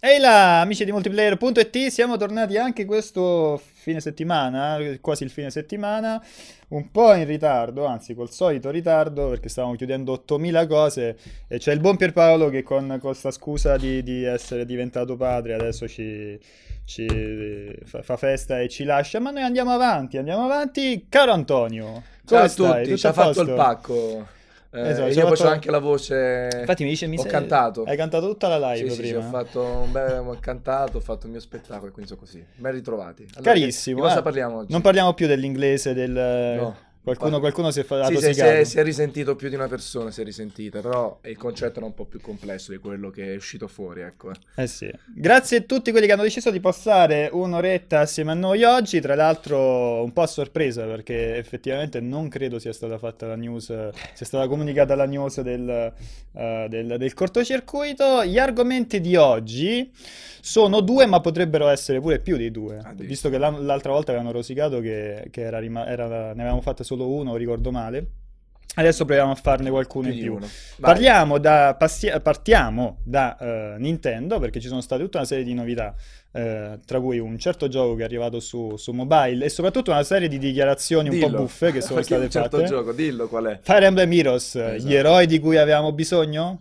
Ehi là, amici di multiplayer.it, siamo tornati anche questo fine settimana, quasi il fine settimana, un po' in ritardo, anzi col solito ritardo, perché stavamo chiudendo 8000 cose e c'è il buon Pierpaolo che con questa scusa di, di essere diventato padre adesso ci, ci fa, fa, festa e ci lascia, ma noi andiamo avanti, andiamo avanti. Caro Antonio, ciao a tutti, ci ha fatto il pacco. Eh, esatto, io faccio anche la voce. Infatti, mi dice: mi Ho sei... cantato. Hai cantato tutta la live sì, prima. Sì, ho fatto un bel ho cantato, ho fatto il mio spettacolo e quindi sono così. Ben ritrovati. Allora, Carissimo. Di cosa eh, parliamo oggi? Non parliamo più dell'inglese, del. No. Qualcuno, qualcuno, si è fatto sì, si è, si è risentito più di una persona, si è risentita, però il concetto era un po' più complesso di quello che è uscito fuori, ecco. Eh sì. Grazie a tutti quelli che hanno deciso di passare un'oretta assieme a noi oggi, tra l'altro un po' a sorpresa perché effettivamente non credo sia stata fatta la news, sia stata comunicata la news del, uh, del, del cortocircuito. Gli argomenti di oggi sono due, ma potrebbero essere pure più di due, visto che l'altra volta avevano rosicato che, che era rima- era, ne avevamo fatte solo uno, ricordo male. Adesso proviamo a farne qualcuno in più. Parliamo da, passi- partiamo da uh, Nintendo perché ci sono state tutta una serie di novità, uh, tra cui un certo gioco che è arrivato su, su mobile e soprattutto una serie di dichiarazioni dillo. un po' buffe che sono state un certo fatte. gioco, dillo qual è. Fire Emblem Heroes, esatto. gli eroi di cui avevamo bisogno?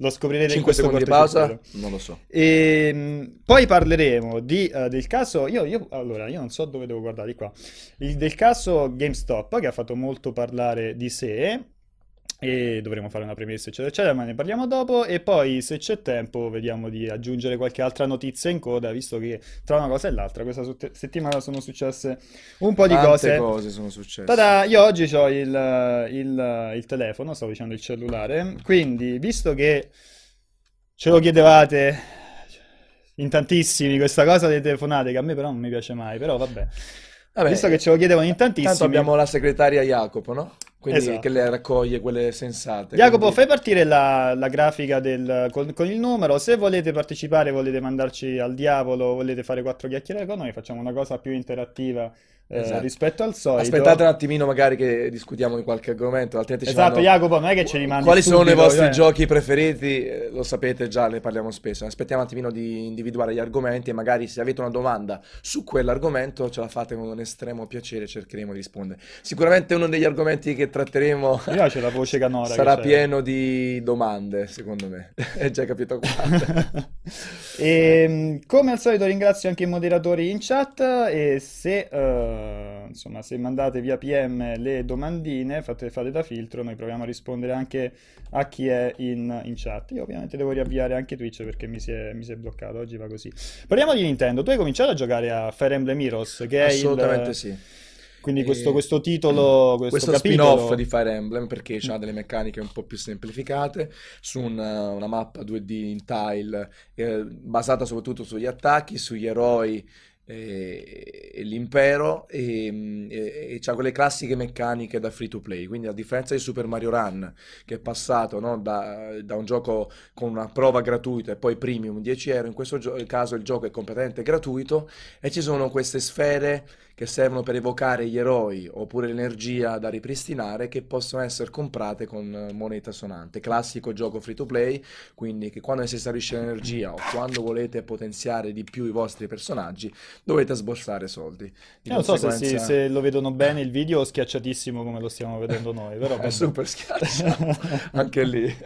Lo scoprirete 5 in questo secondi di pausa? Non lo so. E, ehm, poi parleremo di, uh, del caso. Io, io, allora, io non so dove devo guardare qua. Il, del caso GameStop che ha fatto molto parlare di sé e dovremo fare una premessa eccetera eccetera ma ne parliamo dopo. E poi se c'è tempo vediamo di aggiungere qualche altra notizia in coda visto che tra una cosa e l'altra questa settimana sono successe un po' di Tante cose. cose sono successe. Tada, io oggi ho il, il, il telefono stavo dicendo il cellulare. Quindi visto che ce lo chiedevate in tantissimi questa cosa delle telefonate che a me però non mi piace mai però vabbè. Vabbè, visto che ce lo chiedevano in tantissimi tanto abbiamo la segretaria Jacopo no? Quindi esatto. che le raccoglie quelle sensate. Jacopo, quindi... fai partire la, la grafica del, con, con, il numero. Se volete partecipare, volete mandarci al diavolo, volete fare quattro chiacchiere con noi, facciamo una cosa più interattiva eh, esatto. rispetto al solito. Aspettate un attimino, magari che discutiamo di qualche argomento. Altrimenti esatto, vanno... Jacopo, non è che ce li mandi. Quali subito, sono i vostri eh? giochi preferiti? Eh, lo sapete già, ne parliamo spesso. Aspettiamo un attimino di individuare gli argomenti e magari se avete una domanda su quell'argomento ce la fate con un estremo piacere, cercheremo di rispondere. Sicuramente uno degli argomenti che tratteremo Io c'è la voce canora sarà pieno di domande, secondo me. Hai già capito quante. e, ehm, come al solito ringrazio anche i moderatori in chat e se... Uh insomma, se mandate via PM le domandine, fate, fate, da filtro, noi proviamo a rispondere anche a chi è in, in chat. Io ovviamente devo riavviare anche Twitch perché mi si, è, mi si, è, bloccato, oggi va così. Parliamo di Nintendo, tu hai cominciato a giocare a Fire Emblem Heroes, che è Assolutamente il... sì. Quindi questo, questo, titolo, questo, questo capitolo... spin-off di Fire Emblem perché ha delle meccaniche un po' più semplificate su una, una mappa 2D in tile eh, basata soprattutto sugli attacchi, sugli eroi e, l'impero e, e, e c'ha quelle classiche meccaniche da free to play quindi a differenza di Super Mario Run che è passato no, da, da, un gioco con una prova gratuita e poi premium 10 euro in questo gio- caso il gioco è completamente gratuito e ci sono queste sfere che servono per evocare gli eroi oppure l'energia da ripristinare che possono essere comprate con moneta sonante. Classico gioco free to play, quindi che quando si esaurisce l'energia o quando volete potenziare di più i vostri personaggi dovete sborsare soldi. Di non conseguenza... so se, si, se, lo vedono bene il video o schiacciatissimo come lo stiamo vedendo noi, però è super schiacciato anche lì.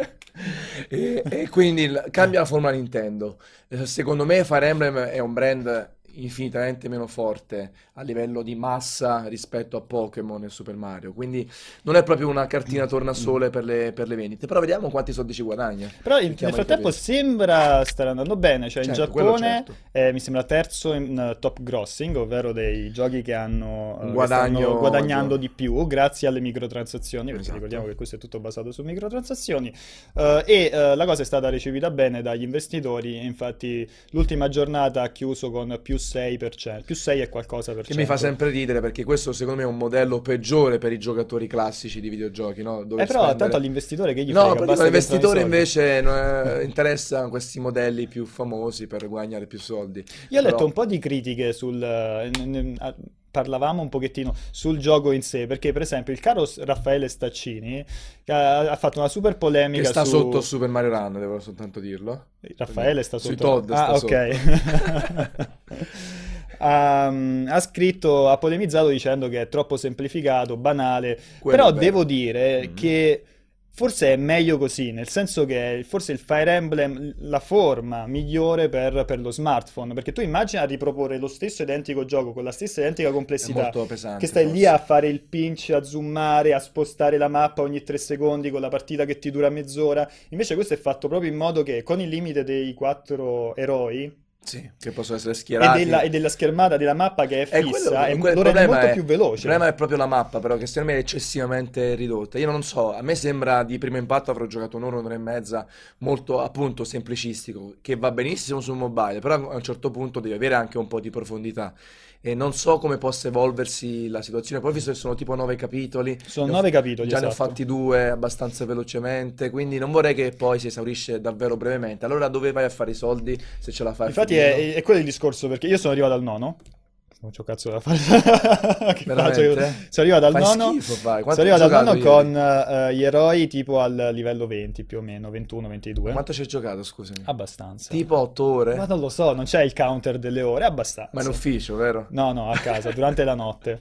E, e quindi cambia la forma Nintendo. Eh, secondo me Fire Emblem è un brand infinitamente meno forte a livello di massa rispetto a Pokémon e Super Mario. Quindi non è proprio una cartina tornasole per le, per le vendite. Però vediamo quanti soldi ci guadagna. Però nel frattempo sembra stare andando bene. Cioè certo, in Giappone certo. eh, mi sembra terzo in uh, top grossing, ovvero dei giochi che hanno uh, Guadagno, guadagnando di più grazie alle microtransazioni. Perché esatto. ricordiamo che questo è tutto basato su microtransazioni. Uh, e la cosa è stata ricevuta bene dagli investitori. Infatti, l'ultima giornata ha chiuso con più 6%, più 6 è qualcosa per Che mi fa sempre ridere perché questo secondo me è un modello peggiore per i giocatori classici di videogiochi, no? Dove eh però spendere... tanto all'investitore che gli no, frega, all'investitore invece eh, interessa questi modelli più famosi per guadagnare più soldi. Io ho però... letto un po' di critiche sul parlavamo un pochettino sul gioco in sé, perché per esempio il caro Raffaele Staccini ha, ha fatto una super polemica Che sta su... sotto Super Mario Run, devo soltanto dirlo. Raffaele sta Sui sotto... Todd ah, sta ok. Ha, ha scritto, ha polemizzato dicendo che è troppo semplificato, banale, Quello però devo dire Mm. che forse è meglio così, nel senso che forse il Fire Emblem la forma migliore per, per lo smartphone, perché tu immagina riproporre lo stesso identico gioco con la stessa identica complessità, pesante. che stai lì forse. a fare il pinch, a zoomare, a spostare la mappa ogni tre secondi con la partita che ti dura mezz'ora. Invece questo è fatto proprio in modo che con il limite dei quattro eroi Sì, che possono essere e schierati. della, e della schermata della mappa che è E fissa, quello- e quel lo rende problema molto è- più Il veloce. problema è proprio la mappa, però, che secondo me è eccessivamente ridotta. Io non so, a me sembra di primo impatto avrò giocato un'ora, un'ora e mezza, molto appunto semplicistico, che va benissimo sul mobile, però a un certo punto devi avere anche un po' di profondità. E non so come possa evolversi la situazione. Poi visto che sono tipo nove capitoli. Sono Ne ho- nove capitoli, Già ne ho esatto. fatti due abbastanza velocemente, quindi non vorrei che poi si esaurisce davvero brevemente. Allora dove vai a fare i soldi se ce la fai Infatti è, è quello il discorso, perché io sono arrivato al nono. Non c'ho cazzo da fare. Che Veramente? faccio? Sono arrivato al Fai nono. schifo, fai. Sono Quanto arrivato hai al nono con eh, gli eroi tipo al livello 20 più o meno, 21, 22. Quanto ci hai giocato, scusami? Abbastanza. Tipo 8 ore? Ma non lo so, non c'è il counter delle ore, abbastanza. Ma in ufficio, vero? No, no, a casa, durante la notte.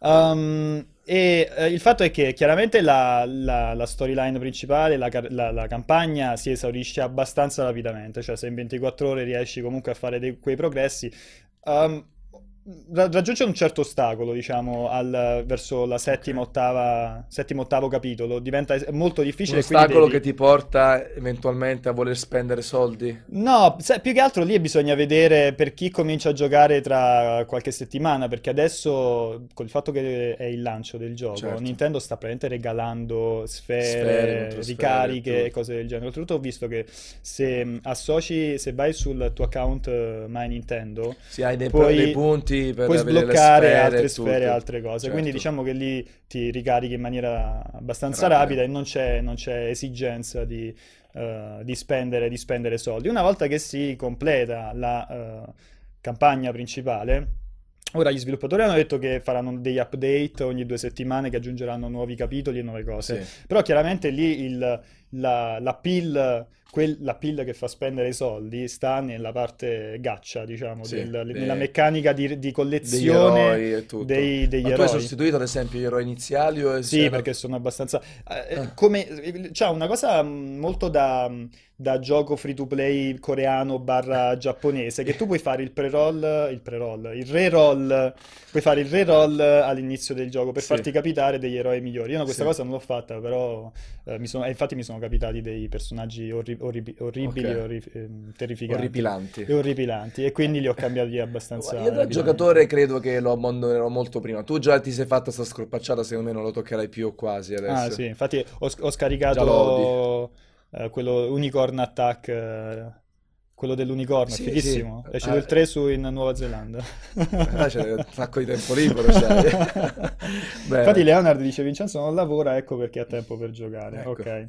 Um, e eh, il fatto è che chiaramente la, la- la storyline principale, la, la- campagna si esaurisce abbastanza rapidamente, cioè se in 24 ore riesci comunque a fare dei- quei progressi, um, raggiunge un certo ostacolo, diciamo, al- verso la settima, ottava, settimo, ottavo capitolo, diventa molto Un difficile. quindi ostacolo devi- che ti porta eventualmente a voler spendere soldi? No, sai, più che altro lì bisogna vedere per chi comincia a giocare tra qualche settimana, perché adesso, con il fatto che è il lancio del gioco, Certo. Nintendo sta praticamente regalando Sfere, sfere, ricariche e cose del genere. Oltretutto ho visto che se mh, associ, se vai sul tuo account eh, My Nintendo, Se hai dei, Puoi- dei punti per puoi sbloccare sfere altre sfere altre cose. Certo. Quindi diciamo che lì ti ricarichi in maniera abbastanza Rapida. rapida e non c'è, non c'è esigenza di, eh, di spendere, di spendere soldi. Una volta che si completa la eh, campagna principale, ora gli sviluppatori hanno detto che faranno degli update ogni due settimane che aggiungeranno nuovi capitoli e nuove cose. Sì. Però chiaramente lì il, la, la pill, quel- la pill che fa spendere i soldi sta nella parte gaccia, diciamo, Sì, del- dei- nella meccanica di, di Degli collezione eroi e tutto. dei- degli Ma tu hai eroi. sostituito ad esempio gli eroi iniziali o Sì, sei perché sono abbastanza... eh, Ah. come... C'è una cosa mh, molto da, da gioco free to play coreano barra giapponese, che tu puoi fare il pre-roll, il pre-roll, il re-roll, puoi fare il re-roll all'inizio del gioco per Sì. farti capitare degli eroi migliori. Io no, questa Sì. cosa non l'ho fatta, però eh, mi sono- eh, infatti mi sono capitati dei personaggi orri- orri- orribili, Ok. orri- ehm, terrificanti. orripilanti? E orripilanti, e quindi li ho cambiati abbastanza Io da giocatore credo che lo abbandonerò molto prima. Tu già ti sei fatta sta scorpacciata, secondo me non lo toccherai più quasi adesso. Ah, sì, infatti ho, ho scaricato eh, quello Unicorn Attack, eh, quello dell'unicorno, Sì, è fighissimo. sì. Esce Ah, il 3 su in Nuova Zelanda. Ah, c'è un sacco di tempo libero, sai. Infatti Leonard dice Vincenzo non lavora, ecco perché ha tempo per giocare. Ecco. Ok.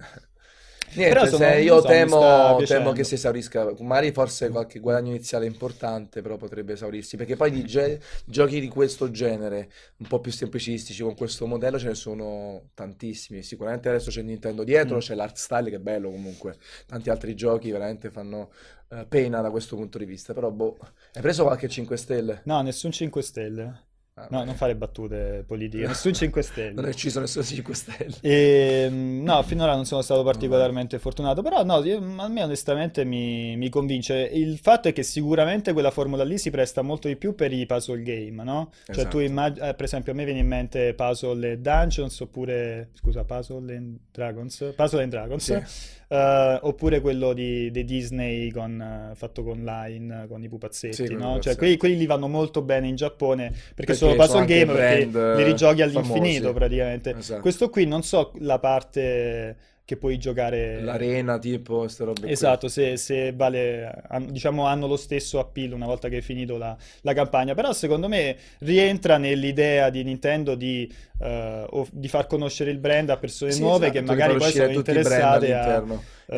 Niente, Però sono- io so, temo, temo che si esaurisca, magari forse qualche guadagno iniziale importante, però potrebbe esaurirsi, perché poi di ge- giochi di questo genere, un po' più semplicistici, con questo modello ce ne sono tantissimi, sicuramente adesso c'è Nintendo dietro, Mm. c'è l'art style che è bello comunque, tanti altri giochi veramente fanno eh, pena da questo punto di vista, però boh, hai preso qualche 5 stelle? No, nessun 5 stelle. Ah, No, non fare battute politiche, nessun 5 stelle. Non è ucciso nessuno 5 stelle. E, mm, no, finora non sono stato particolarmente fortunato, però no, io- a me onestamente mi, mi convince. Il fatto è che sicuramente quella formula lì si presta molto di più per i puzzle game, no? Cioè tu Esatto. immagini, per esempio a me viene in mente Puzzle e Dungeons oppure, scusa, Puzzle and Dragons, Puzzle and Dragons, Sì. eh, oppure quello di, di Disney con, eh, fatto con Line, con i pupazzetti, Sì, no? Cioè quelli, quelli li vanno molto bene in Giappone perché, Perché sono puzzle game perché li rigiochi eh, all'infinito famosi. praticamente. Esatto. Questo qui non so la parte che puoi giocare. L'arena tipo, queste robe. Esatto, se, se vale, diciamo, hanno lo stesso appeal una volta che hai finito la, la campagna, però secondo me rientra nell'idea di Nintendo di, of- di far conoscere il brand a persone Sì, nuove esatto, che magari poi sono interessate a.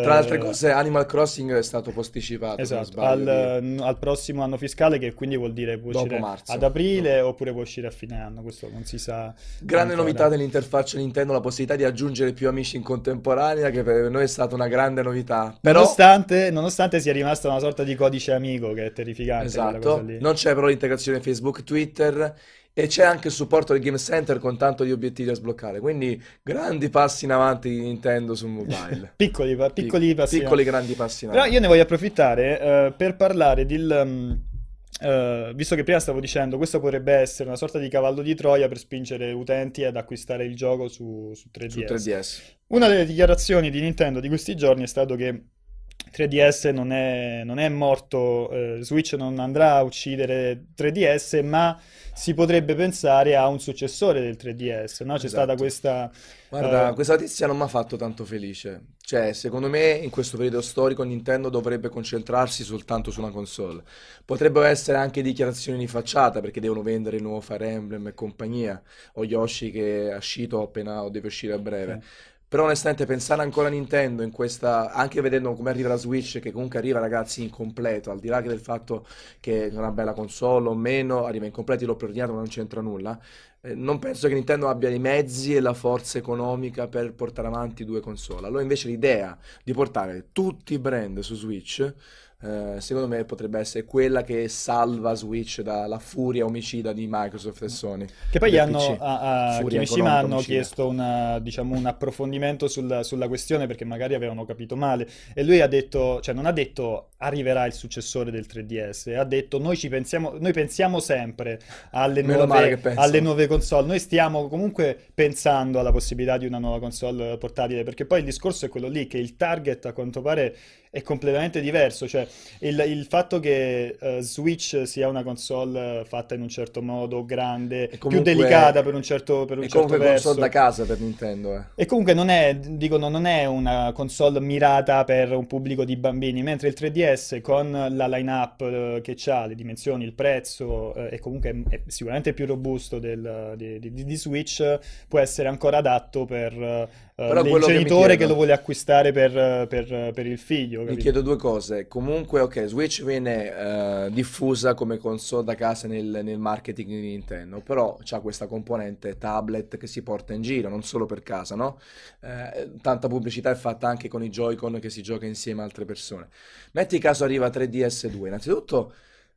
Tra le altre cose, Animal Crossing è stato posticipato. Esatto, al, al, prossimo anno fiscale, che quindi vuol dire può uscire marzo, ad aprile dopo. oppure può uscire a fine anno. Questo non si sa. Grande ancora. novità dell'interfaccia Nintendo, la possibilità di aggiungere più amici in contemporanea, che per noi è stata una grande novità. Però... Nonostante, nonostante sia rimasta una sorta di codice amico, che è terrificante. Esatto, non c'è però l'integrazione Facebook, Twitter e c'è anche il supporto del Game Center con tanto di obiettivi da sbloccare. Quindi grandi passi in avanti di Nintendo sul mobile. piccoli, piccoli passi. Piccoli grandi passi in avanti. Però io ne voglio approfittare uh, per parlare del... Um, uh, visto che prima stavo dicendo, questo potrebbe essere una sorta di cavallo di Troia per spingere utenti ad acquistare il gioco su, su 3DS. Su 3DS. Una delle dichiarazioni di Nintendo di questi giorni è stato che 3DS non è, non è morto, eh, Switch non andrà a uccidere 3DS, ma si potrebbe pensare a un successore del 3DS, no? C'è esatto. stata questa... Guarda, uh... questa notizia non mi ha fatto tanto felice. Cioè, secondo me, in questo periodo storico Nintendo dovrebbe concentrarsi soltanto su una console. Potrebbero essere anche dichiarazioni di facciata, perché devono vendere il nuovo Fire Emblem e compagnia, o Yoshi che è uscito appena o deve uscire a breve. Sì. Però onestamente pensare ancora a Nintendo in questa, anche vedendo come arriva la Switch, che comunque arriva ragazzi incompleto, al di là che del fatto che è una bella console o meno, arriva incompleto, l'ho preordinato ma non c'entra nulla, eh, non penso che Nintendo abbia i mezzi e la forza economica per portare avanti due console. Allora invece l'idea di portare tutti i brand su Switch eh, secondo me potrebbe essere quella che salva Switch dalla furia omicida di Microsoft e Sony. Che poi hanno, a, a Kimishima hanno omicida. chiesto una, diciamo, un approfondimento sulla, sulla, questione perché magari avevano capito male e lui ha detto, cioè non ha detto arriverà il successore del 3DS, ha detto noi ci pensiamo, noi pensiamo sempre alle nuove, alle nuove console, noi stiamo comunque pensando alla possibilità di una nuova console portatile perché poi il discorso è quello lì che il target a quanto pare è completamente diverso. Cioè, il, il fatto che uh, Switch sia una console fatta in un certo modo, grande, comunque, più delicata per un certo, per un certo comunque verso. console da casa per Nintendo. Eh. E comunque non è, dicono, non è una console mirata per un pubblico di bambini, mentre il 3DS con la line-up uh, che ha, le dimensioni, il prezzo, è comunque è sicuramente più robusto del, di, di, di, Switch, può essere ancora adatto per uh, il genitore che, che, lo vuole acquistare per, per, per il figlio. Capito? Mi chiedo due cose. Comunque, ok, Switch viene uh, diffusa come console da casa nel, nel marketing di Nintendo, però c'ha questa componente tablet che si porta in giro, non solo per casa, no? Uh, tanta pubblicità è fatta anche con i Joy-Con che si gioca insieme a altre persone. Metti caso arriva 3DS2, innanzitutto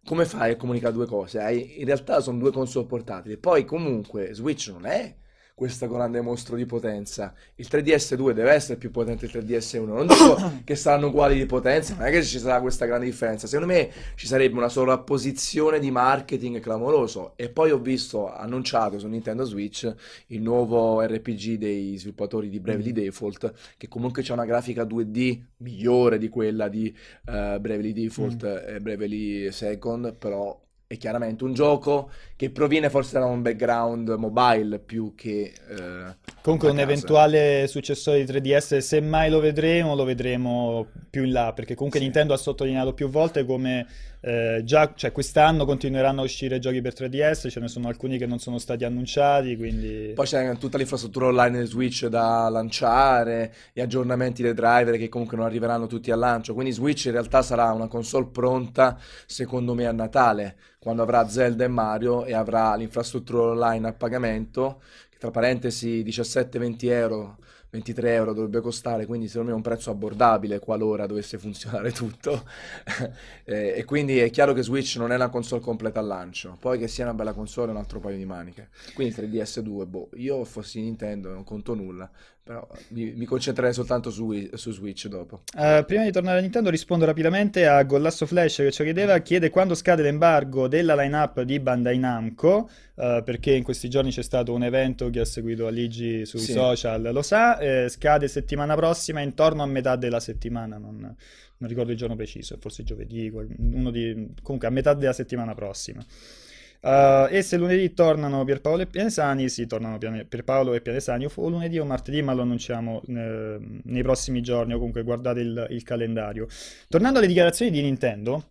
come fai a comunicare due cose? in realtà sono due console portatili. Poi comunque Switch non è questo grande mostro di potenza. Il 3DS2 deve essere più potente del 3DS1. Non dico che saranno uguali di potenza, non è che ci sarà questa grande differenza. Secondo me ci sarebbe una sovrapposizione di marketing clamoroso. E poi ho visto annunciato su Nintendo Switch il nuovo RPG dei sviluppatori di Bravely mm. Default, che comunque c'è una grafica 2D migliore di quella di uh, Bravely Default mm. e Bravely Second, però è chiaramente un gioco che proviene forse da un background mobile più che... Eh, Comunque un eventuale successore di 3DS, se mai lo vedremo, lo vedremo più in là, perché comunque sì. Nintendo ha sottolineato più volte come eh, già, cioè quest'anno continueranno a uscire giochi per 3DS, ce ne sono alcuni che non sono stati annunciati, quindi... Poi c'è tutta l'infrastruttura online del Switch da lanciare, gli aggiornamenti dei driver che comunque non arriveranno tutti al lancio, quindi Switch in realtà sarà una console pronta secondo me a Natale, quando avrà Zelda e Mario e avrà l'infrastruttura online a pagamento, che tra parentesi 17-20 euro 23 euro dovrebbe costare, quindi secondo me è un prezzo abbordabile qualora dovesse funzionare tutto. e, e, quindi è chiaro che Switch non è una console completa al lancio, poi che sia una bella console è un altro paio di maniche. Quindi 3DS2, boh, io fossi Nintendo non conto nulla, però mi, mi concentrerei soltanto su, su Switch dopo. Uh, prima di tornare a Nintendo rispondo rapidamente a Gollasso Flash che ci chiedeva, chiede quando scade l'embargo della lineup di Bandai Namco, uh, perché in questi giorni c'è stato un evento che ha seguito Aligi sui sì. social, lo sa, eh, scade settimana prossima, intorno a metà della settimana, non, non ricordo il giorno preciso, forse giovedì, uno di, comunque a metà della settimana prossima. Uh, e se lunedì tornano Pierpaolo e Pianesani, sì, tornano Pierpaolo e Pianesani o lunedì o martedì, ma lo annunciamo eh, nei prossimi giorni o comunque guardate il, il, calendario. Tornando alle dichiarazioni di Nintendo,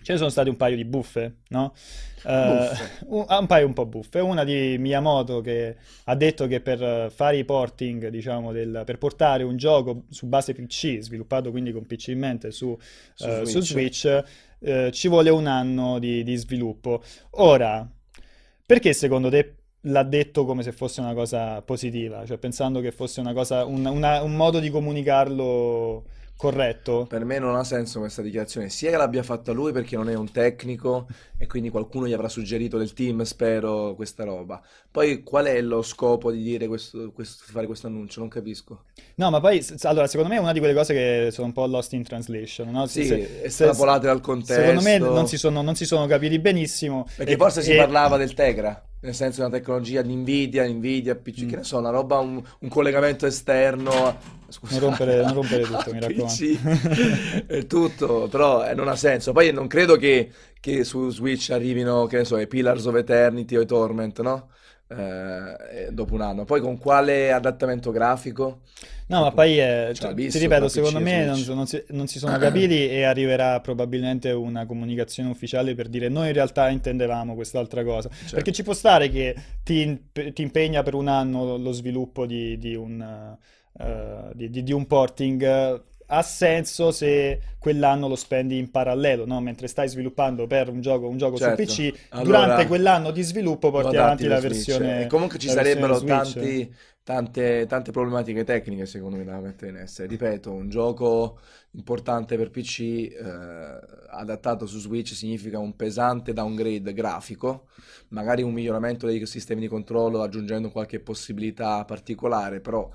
ce ne sono state un paio di buffe, no? Uh, un, un, paio un po' buffe. Una di Miyamoto che ha detto che per fare i porting, diciamo, del, per portare un gioco su base PC, sviluppato quindi con PC in mente su, su uh, Switch, su Switch uh, ci vuole un anno di, di sviluppo. Ora, perché secondo te l'ha detto come se fosse una cosa positiva, cioè pensando che fosse una cosa, un, una, un modo di comunicarlo corretto. Per me non ha senso questa dichiarazione, sia che l'abbia fatta lui perché non è un tecnico e quindi qualcuno gli avrà suggerito del team, spero, questa roba. Poi qual è lo scopo di dire questo, questo, fare questo annuncio? Non capisco. No, ma poi, allora, secondo me è una di quelle cose che sono un po' lost in translation, no? Sì, se, estrapolate dal contesto. Secondo me non si sono, non si sono capiti benissimo. Perché e, forse e... si parlava del Tegra nel senso una tecnologia di Nvidia, Nvidia, PC, mm. che ne so, una roba, un, un collegamento esterno. Scusa. Non rompere, non rompere tutto, mi raccomando. è tutto, però eh, non ha senso. Poi non credo che, che, su Switch arrivino, che ne so, i Pillars of Eternity o i Torment, no? Eh, dopo un anno. Poi con quale adattamento grafico? No, ma poi, è, cioè, ti ripeto, secondo me non, non, si, non, si, sono capiti e arriverà probabilmente una comunicazione ufficiale per dire noi in realtà intendevamo quest'altra cosa. Certo. Perché ci può stare che ti, ti, impegna per un anno lo sviluppo di, di, un, uh, di, di un porting ha senso se quell'anno lo spendi in parallelo, no? mentre stai sviluppando per un gioco, un gioco certo. su PC, allora, durante quell'anno di sviluppo porti avanti la versione. E comunque ci sarebbero tanti, tante, tante problematiche tecniche secondo me da mettere in essere. Ripeto, un gioco importante per PC eh, adattato su Switch significa un pesante downgrade grafico, magari un miglioramento dei sistemi di controllo aggiungendo qualche possibilità particolare, però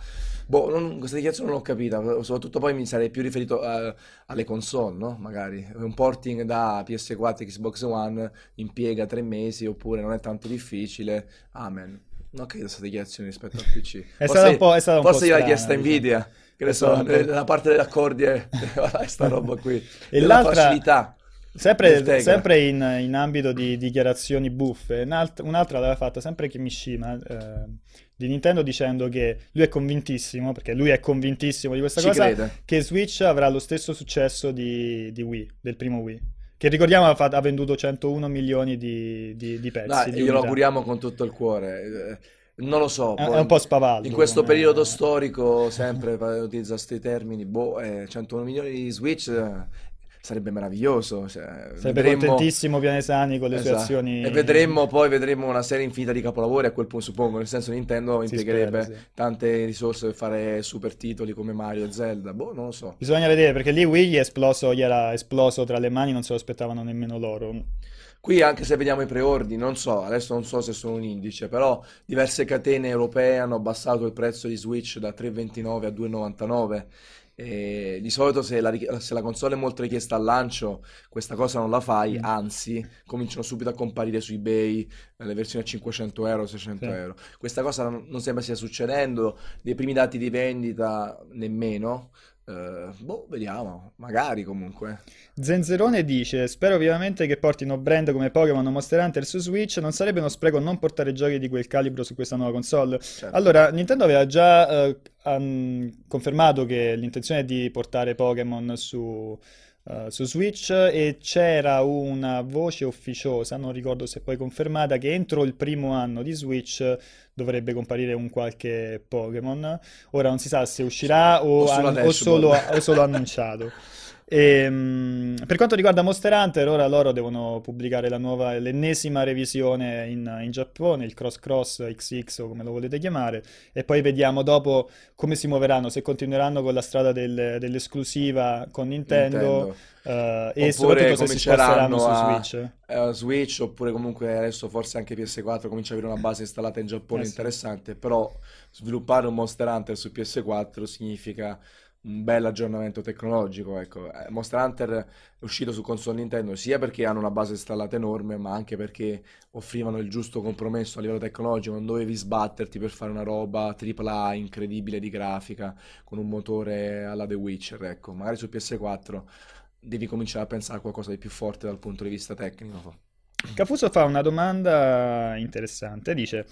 boh, non, questa dichiarazione non l'ho capita, soprattutto poi mi sarei più riferito uh, alle console, no? Magari un porting da PS4 Xbox One impiega tre mesi oppure non è tanto difficile, amen. Non credo questa dichiarazione rispetto al PC. È stata un po', è stata un forse gliel'ha chiesta diciamo. Nvidia, che ne so, nella parte degli accordi è questa roba qui. E l'altra... facilità. Sempre, sempre in, in, ambito di dichiarazioni buffe, un'altra, un'altra l'aveva fatta sempre Kimishima eh, di Nintendo dicendo che lui è convintissimo, perché lui è convintissimo di questa Ci cosa, crede. che Switch avrà lo stesso successo di, di Wii, del primo Wii che ricordiamo ha, fatto, ha, venduto 101 milioni di, di, di pezzi. Dai, glielo auguriamo con tutto il cuore. Eh, non lo so. È, è un po' spavaldo. In questo periodo è... storico, sempre utilizzo questi termini, boh, eh, 101 milioni di Switch eh, sarebbe meraviglioso. Cioè, sarebbe vedremmo... contentissimo Pianesani con le esatto. sue azioni. E vedremo poi vedremo una serie infinita di capolavori a quel punto, suppongo. Nel senso, Nintendo impiegherebbe spera, sì. tante risorse per fare super titoli come Mario e Zelda. Boh, non lo so. Bisogna vedere perché lì Wii gli, è esploso, gli era esploso tra le mani, non se lo aspettavano nemmeno loro. Qui anche se vediamo i preordini, non so, adesso non so se sono un indice, però diverse catene europee hanno abbassato il prezzo di Switch da 3,29 a 2,99 e di solito se la, se la, console è molto richiesta al lancio, questa cosa non la fai, mm. anzi, cominciano subito a comparire su eBay eh, le versioni a 500 euro, 600 sì. euro. Questa cosa non, non sembra stia succedendo, dei primi dati di vendita nemmeno. Uh, boh, vediamo, magari comunque. Zenzerone dice: Spero vivamente che portino brand come Pokémon o Monster Hunter su Switch. Non sarebbe uno spreco non portare giochi di quel calibro su questa nuova console. Certo. Allora, Nintendo aveva già uh, um, confermato che l'intenzione è di portare Pokémon su. Uh, su Switch e c'era una voce ufficiosa, non ricordo se poi confermata, che entro il primo anno di Switch dovrebbe comparire un qualche Pokémon. Ora non si sa se uscirà o, an- o, solo, o solo annunciato. E, um, per quanto riguarda Monster Hunter, ora loro devono pubblicare la nuova, l'ennesima revisione in, in, Giappone, il Cross Cross XX o come lo volete chiamare, e poi vediamo dopo come si muoveranno, se continueranno con la strada del, dell'esclusiva con Nintendo, Nintendo. Uh, e soprattutto se si sposteranno su Switch. Uh, Switch oppure comunque adesso forse anche PS4 comincia ad avere una base installata in Giappone eh, interessante, sì. però sviluppare un Monster Hunter su PS4 significa un bel aggiornamento tecnologico. Ecco. Eh, Monster Hunter è uscito su console Nintendo sia perché hanno una base installata enorme, ma anche perché offrivano il giusto compromesso a livello tecnologico. Non dovevi sbatterti per fare una roba AAA incredibile di grafica con un motore alla The Witcher. Ecco. Magari su PS4 devi cominciare a pensare a qualcosa di più forte dal punto di vista tecnico. Cafuso fa una domanda interessante, dice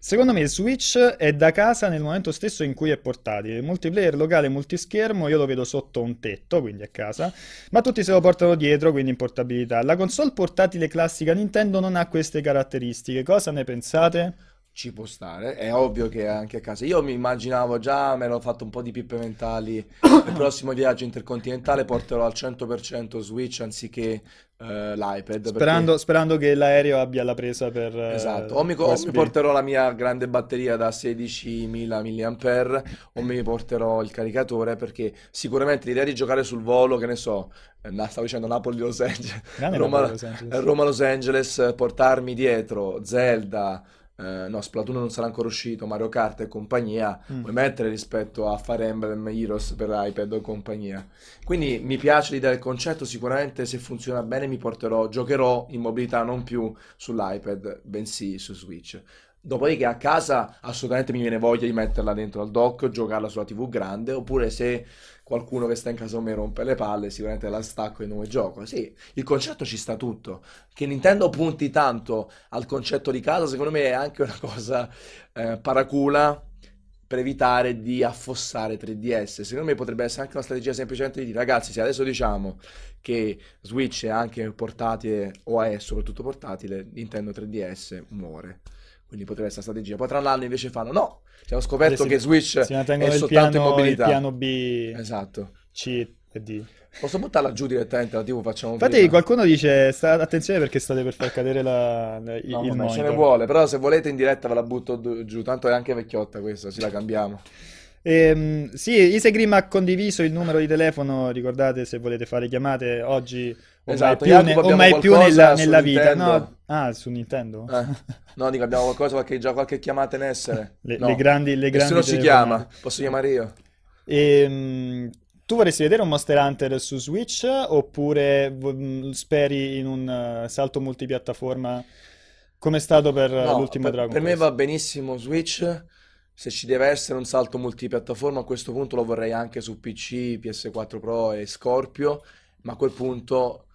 Secondo me Switch è da casa nel momento stesso in cui è portatile. Il multiplayer locale multischermo io lo vedo sotto un tetto, quindi a casa, ma tutti se lo portano dietro, quindi in portabilità. La console portatile classica Nintendo non ha queste caratteristiche. Cosa ne pensate? Ci può stare, è ovvio che anche a casa. Io mi immaginavo già, me l'ho fatto un po' di pippe mentali. Il prossimo viaggio intercontinentale porterò al 100% Switch anziché eh, l'iPad. Sperando, perché... sperando che l'aereo abbia la presa per... eh, Esatto, o mi, o mi porterò la mia grande batteria da 16.000 mAh o mi porterò il caricatore perché sicuramente l'idea di giocare sul volo, che ne so, eh, stavo dicendo Napoli-Los Angeles, Roma- Napoli, Los Angeles. Roma-Los Angeles, portarmi dietro Zelda, eh, no, Splatoon non sarà ancora uscito, Mario Kart e compagnia, Mm. puoi mettere rispetto a Fire Emblem Heroes per iPad o compagnia. Quindi mi piace l'idea del concetto, sicuramente se funziona bene mi porterò, giocherò in mobilità non più sull'iPad, bensì su Switch. Dopodiché a casa assolutamente mi viene voglia di metterla dentro al dock, giocarla sulla TV grande, oppure se qualcuno che sta in casa me rompe le palle, sicuramente la stacco e nuovo gioco. Sì, il concetto ci sta tutto. Che Nintendo punti tanto al concetto di casa, secondo me è anche una cosa eh, paracula per evitare di affossare 3DS. Secondo me potrebbe essere anche una strategia semplicemente di dire, ragazzi, se adesso diciamo che Switch è anche portatile o è soprattutto portatile, Nintendo 3DS muore. Quindi potrebbe essere una strategia. Poi tra l'anno invece fanno no, abbiamo scoperto Si- che Switch Si è il soltanto in piano, il mobilità. piano B, Esatto. C e D. Posso buttarla giù direttamente la TV, facciamo Infatti prima. qualcuno dice, sta, attenzione perché state per far cadere la, la- il No, il vabbè, ce ne monitor. vuole, però se volete in diretta ve la butto giù, tanto è anche vecchiotta questa, ci la cambiamo. Ehm, sì, Isegrim ha condiviso il numero di telefono, ricordate se volete fare chiamate oggi o Esatto, mai più, ne- o mai più nella, nella vita. No, ah, su Nintendo? Eh, no, dico, abbiamo qualcosa, qualche, già qualche chiamata in essere? Le, No, le grandi, le grandi nessuno ci chiama, posso chiamare io? Ehm, tu vorresti vedere un Monster Hunter su Switch oppure mh, speri in un eh, salto multipiattaforma come è stato per No, l'ultimo per, Dragon per me Quest? va benissimo Switch, se ci deve essere un salto multipiattaforma a questo punto lo vorrei anche su PC, PS4 Pro e Scorpio, ma a quel punto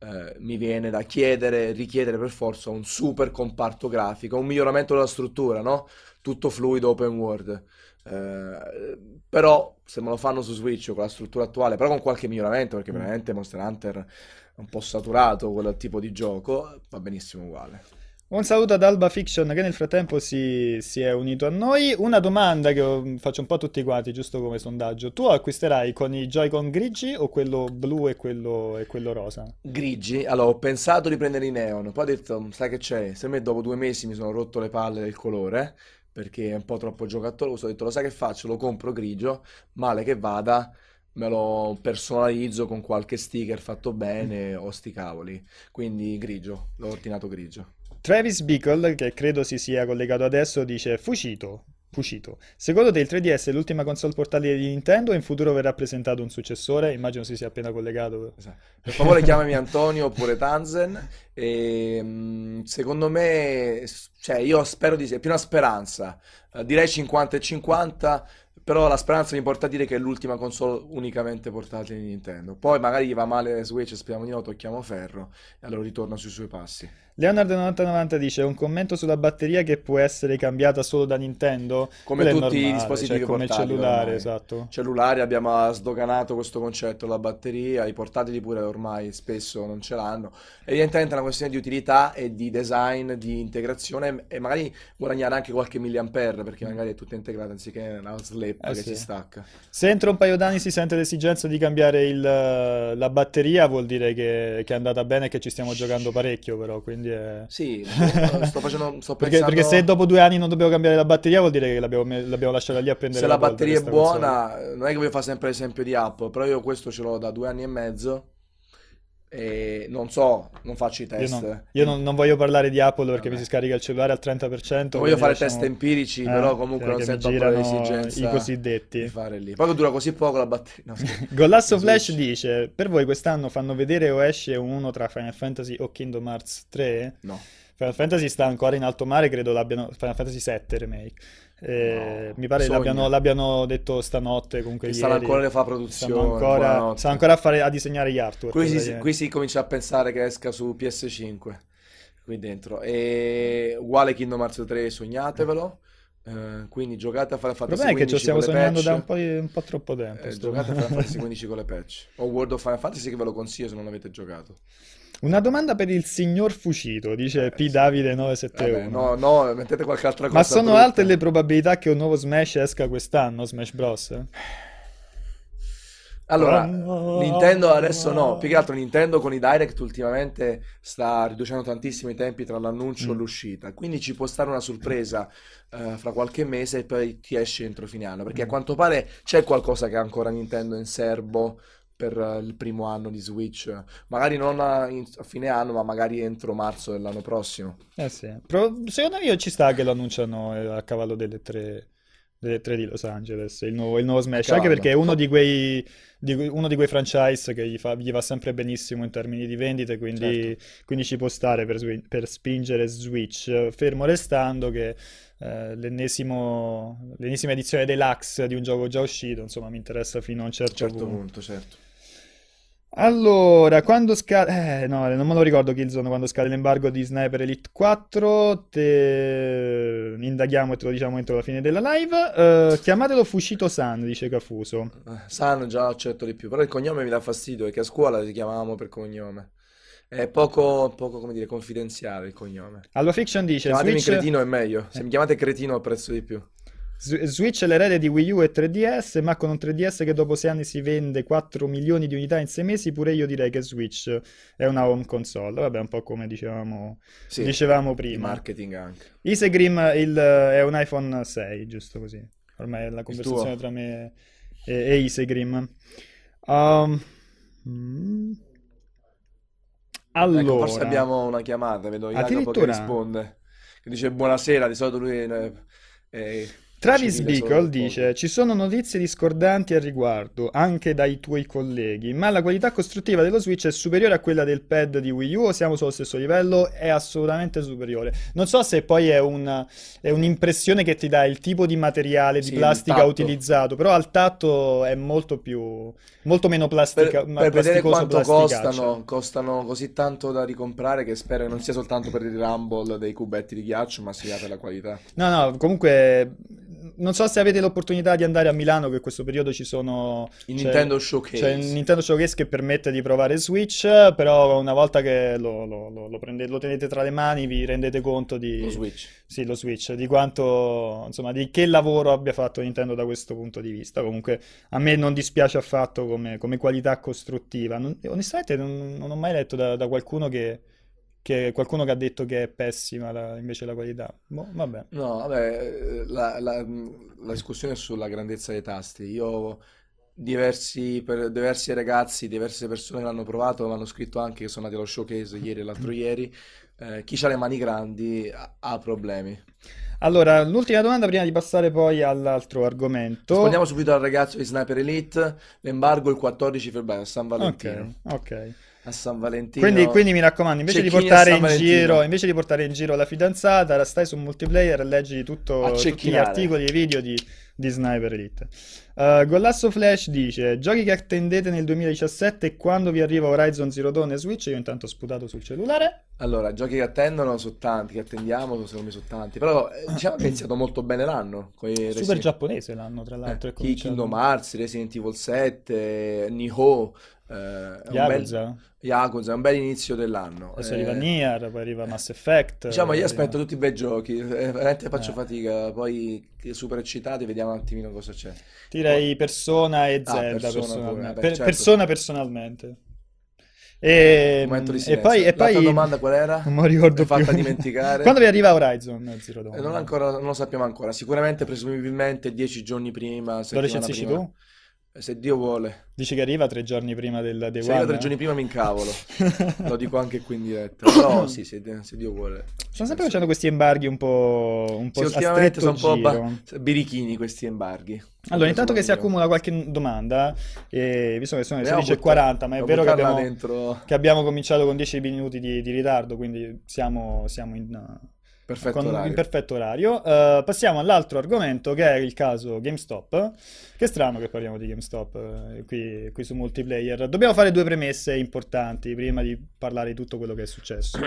eh, mi viene da chiedere, richiedere per forza un super comparto grafico, un miglioramento della struttura, no? Tutto fluido, open world. Eh, però se me lo fanno su Switch con la struttura attuale, però con qualche miglioramento, perché Mm. veramente Monster Hunter è un po' saturato quel tipo di gioco, va benissimo uguale. Un saluto ad Alba Fiction che nel frattempo si, si è unito a noi. Una domanda che ho- faccio un po' a tutti quanti, giusto come sondaggio. Tu acquisterai con i Joy-Con grigi o quello blu e quello, e quello rosa? Grigi, allora ho pensato di prendere i neon, poi ho detto, sai che c'è? Se me dopo due mesi mi sono rotto le palle del colore, perché è un po' troppo giocattoloso, ho detto, lo sai che faccio? Lo compro grigio, male che vada, me lo personalizzo con qualche sticker fatto bene o sti cavoli. Quindi grigio, l'ho ordinato grigio. Travis Bickle, che credo si sia collegato adesso, dice Fucito. Fucito. Secondo te il 3DS è l'ultima console portatile di Nintendo e in futuro verrà presentato un successore? Immagino si sia appena collegato. Esatto. Per favore chiamami Antonio oppure Tanzen. E, mm, secondo me, cioè, io spero di è più una speranza. Eh, direi 50 e 50, però la speranza mi porta a dire che è l'ultima console unicamente portatile di Nintendo. Poi magari gli va male Switch, speriamo di no, tocchiamo ferro e allora ritorna sui suoi passi. Leonard 9090 dice un commento sulla batteria che può essere cambiata solo da Nintendo. Come Quello tutti i normale, dispositivi cioè come il cellulare, ormai. esatto. Cellulari abbiamo sdoganato questo concetto, la batteria, i portatili pure ormai spesso non ce l'hanno. Evidentemente è una questione di utilità e di design, di integrazione e magari guadagnare anche qualche milliampere perché magari è tutta integrata anziché una slap Eh che sì. si stacca. Se entro un paio d'anni si sente l'esigenza di cambiare il- la batteria, vuol dire che, che è andata bene e che ci stiamo giocando parecchio, però, quindi è... Sì, sto facendo, sto Perché, perché pensando se dopo due anni non dobbiamo cambiare la batteria, vuol dire che l'abbiamo l'abbiamo lasciata lì a prendere se la polvere, batteria è sta console. buona, non è che voglio fare sempre l'esempio di Apple, però io questo ce l'ho da due anni e mezzo e non so, non faccio i Io, test. non, io non- non voglio parlare di Apple perché Vabbè. mi si scarica il cellulare al 30%. Non voglio fare lasciamo- test empirici, Eh, però comunque che non sento ancora l'esigenza i cosiddetti. di fare lì. Poi dura così poco la batteria. No, Switch. Flash dice: Per voi quest'anno fanno vedere o esce uno tra Final Fantasy o Kingdom Hearts 3? No. Final Fantasy sta ancora in alto mare, credo l'abbiano. Final Fantasy 7 Remake. Eh, No, mi pare l'abbiano, l'abbiano detto stanotte, comunque stanno ancora le fa Stanno produzione. ancora, buonanotte. stanno ancora a, fare, a disegnare gli artwork. Qui si, qui si comincia a pensare che esca su PS5. qui dentro. E uguale Kingdom Hearts 3, sognatevelo. Eh, quindi giocate a Il Fantasy problema è che ci 15 stiamo sognando da un po', un po' troppo tempo. Eh, giocate a Final Fantasy 15 con le patch. O World of Final Fantasy che ve lo consiglio se non l'avete giocato. Una domanda per il signor Fucito, dice Eh, P. sì. Davide Vabbè, 971. no, no, mettete qualche altra cosa Ma sono brutta. alte le probabilità che un nuovo Smash esca quest'anno, Smash Bros? Allora. Nintendo adesso no, più che altro Nintendo con i Direct ultimamente sta riducendo tantissimo i tempi tra l'annuncio e Mm. l'uscita, quindi ci può stare una sorpresa eh, fra qualche mese e poi ti esce entro fine anno, perché a Mm. quanto pare c'è qualcosa che ha ancora Nintendo in serbo per eh, il primo anno di Switch, magari non a, in- a fine anno, ma magari entro marzo dell'anno prossimo. Eh sì. Però secondo me ci sta che lo annunciano eh, a cavallo delle tre, delle tre di Los Angeles, il nuovo, il nuovo Smash, anche Cavallo. perché è uno di quei, di uno di quei franchise che gli fa, gli va sempre benissimo in termini di vendite, quindi, quindi ci può stare per, per spingere Switch, fermo restando che l'ennesimo, l'ennesima edizione deluxe di un gioco già uscito, insomma, mi interessa fino a un A un certo certo punto. punto, certo. Allora, quando scade... Eh, no, non me lo ricordo Killzone quando scade l'embargo di Sniper Elite 4, te indaghiamo e te lo diciamo entro la fine della live. Eh, chiamatelo Fushito-san, dice Cafuso. Eh, San già accetto di più, però il cognome mi dà fastidio perché a scuola li chiamavamo per cognome. È poco, poco, come dire, confidenziale il cognome. Allora Fiction dice, Chiamatemi Switch, cretino è meglio. Se mi chiamate cretino apprezzo di più. Switch è l'erede di Wii U e 3DS, ma con un 3DS che dopo 6 anni si vende 4 milioni di unità in 6 mesi, pure io direi che Switch è una home console. Vabbè, un po' come dicevamo, Sì, dicevamo di prima. marketing anche. Isegrim il- è un iPhone 6, giusto così. Ormai è la conversazione tra me e, e Isegrim. Um, mm. Ecco, forse Allora, abbiamo una chiamata, vedo Jacopo che risponde. Che dice buonasera, di solito lui è, è Travis Bickle dice. Ci sono notizie discordanti al riguardo, anche dai tuoi colleghi, ma la qualità costruttiva dello Switch è superiore a quella del pad di Wii U o siamo sullo stesso livello? È assolutamente superiore. Non so se poi è un- è un'impressione che ti dà il tipo di materiale, di Sì, plastica utilizzato, però al tatto è molto più, molto meno plastica, Per, per vedere quanto costano, costano così tanto da ricomprare che spero che non sia soltanto per il rumble dei cubetti di ghiaccio, ma sia per la qualità. No, no, comunque non so se avete l'opportunità di andare a Milano, che in questo periodo ci sono... Il c'è- Nintendo Showcase. C'è il Nintendo Showcase che permette di provare Switch, però una volta che lo, lo- lo- prendete- lo tenete tra le mani vi rendete conto di... Lo Switch. Sì, lo Switch, di quanto, insomma, di che lavoro abbia fatto Nintendo da questo punto di vista. Comunque a me non dispiace affatto come, come qualità costruttiva. Non- onestamente non, non ho mai letto da, da qualcuno che, che- qualcuno che ha detto che è pessima la- invece la qualità. Boh, vabbè. No, vabbè, la, la- la discussione è sulla grandezza dei tasti. Io, diversi, per, diversi ragazzi, diverse persone l'hanno provato, mi hanno scritto anche che sono andati allo showcase ieri e l'altro ieri. eh, chi ha le mani grandi ha, ha problemi. Allora, l'ultima domanda prima di passare poi all'altro argomento. Rispondiamo subito al ragazzo di Sniper Elite. L'embargo il 14 febbraio a San Valentino. Ok, ok. A San Valentino. Quindi, quindi mi raccomando, invece di giro, invece di portare in giro la fidanzata, stai su multiplayer e leggi tutto- tutti gli articoli e video di, di Sniper Elite. Uh, Gollasso Flash dice: Giochi che attendete nel 2017 e quando vi arriva Horizon Zero Dawn e Switch? Io intanto ho sputato sul cellulare. Allora, giochi che attendono sono tanti, che attendiamo secondo me sono tanti, però eh, diciamo che è iniziato molto bene l'anno con i Super Resident, giapponese l'anno, tra l'altro. eh. Kingdom Hearts, Resident Evil 7, Nioh, eh, è un Yakuza. bel Yakuza, un bel inizio dell'anno. Adesso Eh, arriva Nier, poi arriva Mass Effect. Diciamo, io arriva- aspetto tutti i bei giochi, eh, veramente faccio Eh. fatica, poi super eccitati, vediamo un attimino cosa c'è. Direi Persona e Ah, Zelda Persona personalmente. pure, Per- certo. Persona personalmente. E, e poi, e poi domanda qual era? non lo ricordo fatta più. dimenticare. Quando vi arriva Horizon Zero Dawn? Eh, non, ancora, non lo sappiamo ancora, sicuramente presumibilmente 10 giorni prima, Lo recensisci prima. tu? Eh, Se Dio vuole. Dici che arriva tre giorni prima del Day Se One? tre giorni prima mi incavolo, lo dico anche qui in diretta, però sì, se, se Dio vuole. Stanno sempre facendo questi embarghi un po', un po' Sì, ultimamente sono un po' ba- birichini questi embarghi. Allora, intanto che si accumula qualche domanda, e visto che sono le Andiamo a 16.40, ma è vero che abbiamo, che abbiamo cominciato con 10 minuti di, di ritardo, quindi siamo, siamo in, perfetto con- orario. in perfetto orario. Eh, passiamo all'altro argomento che è il caso GameStop. Che strano che parliamo di GameStop eh, qui, qui su multiplayer. Dobbiamo fare due premesse importanti prima di parlare di tutto quello che è successo.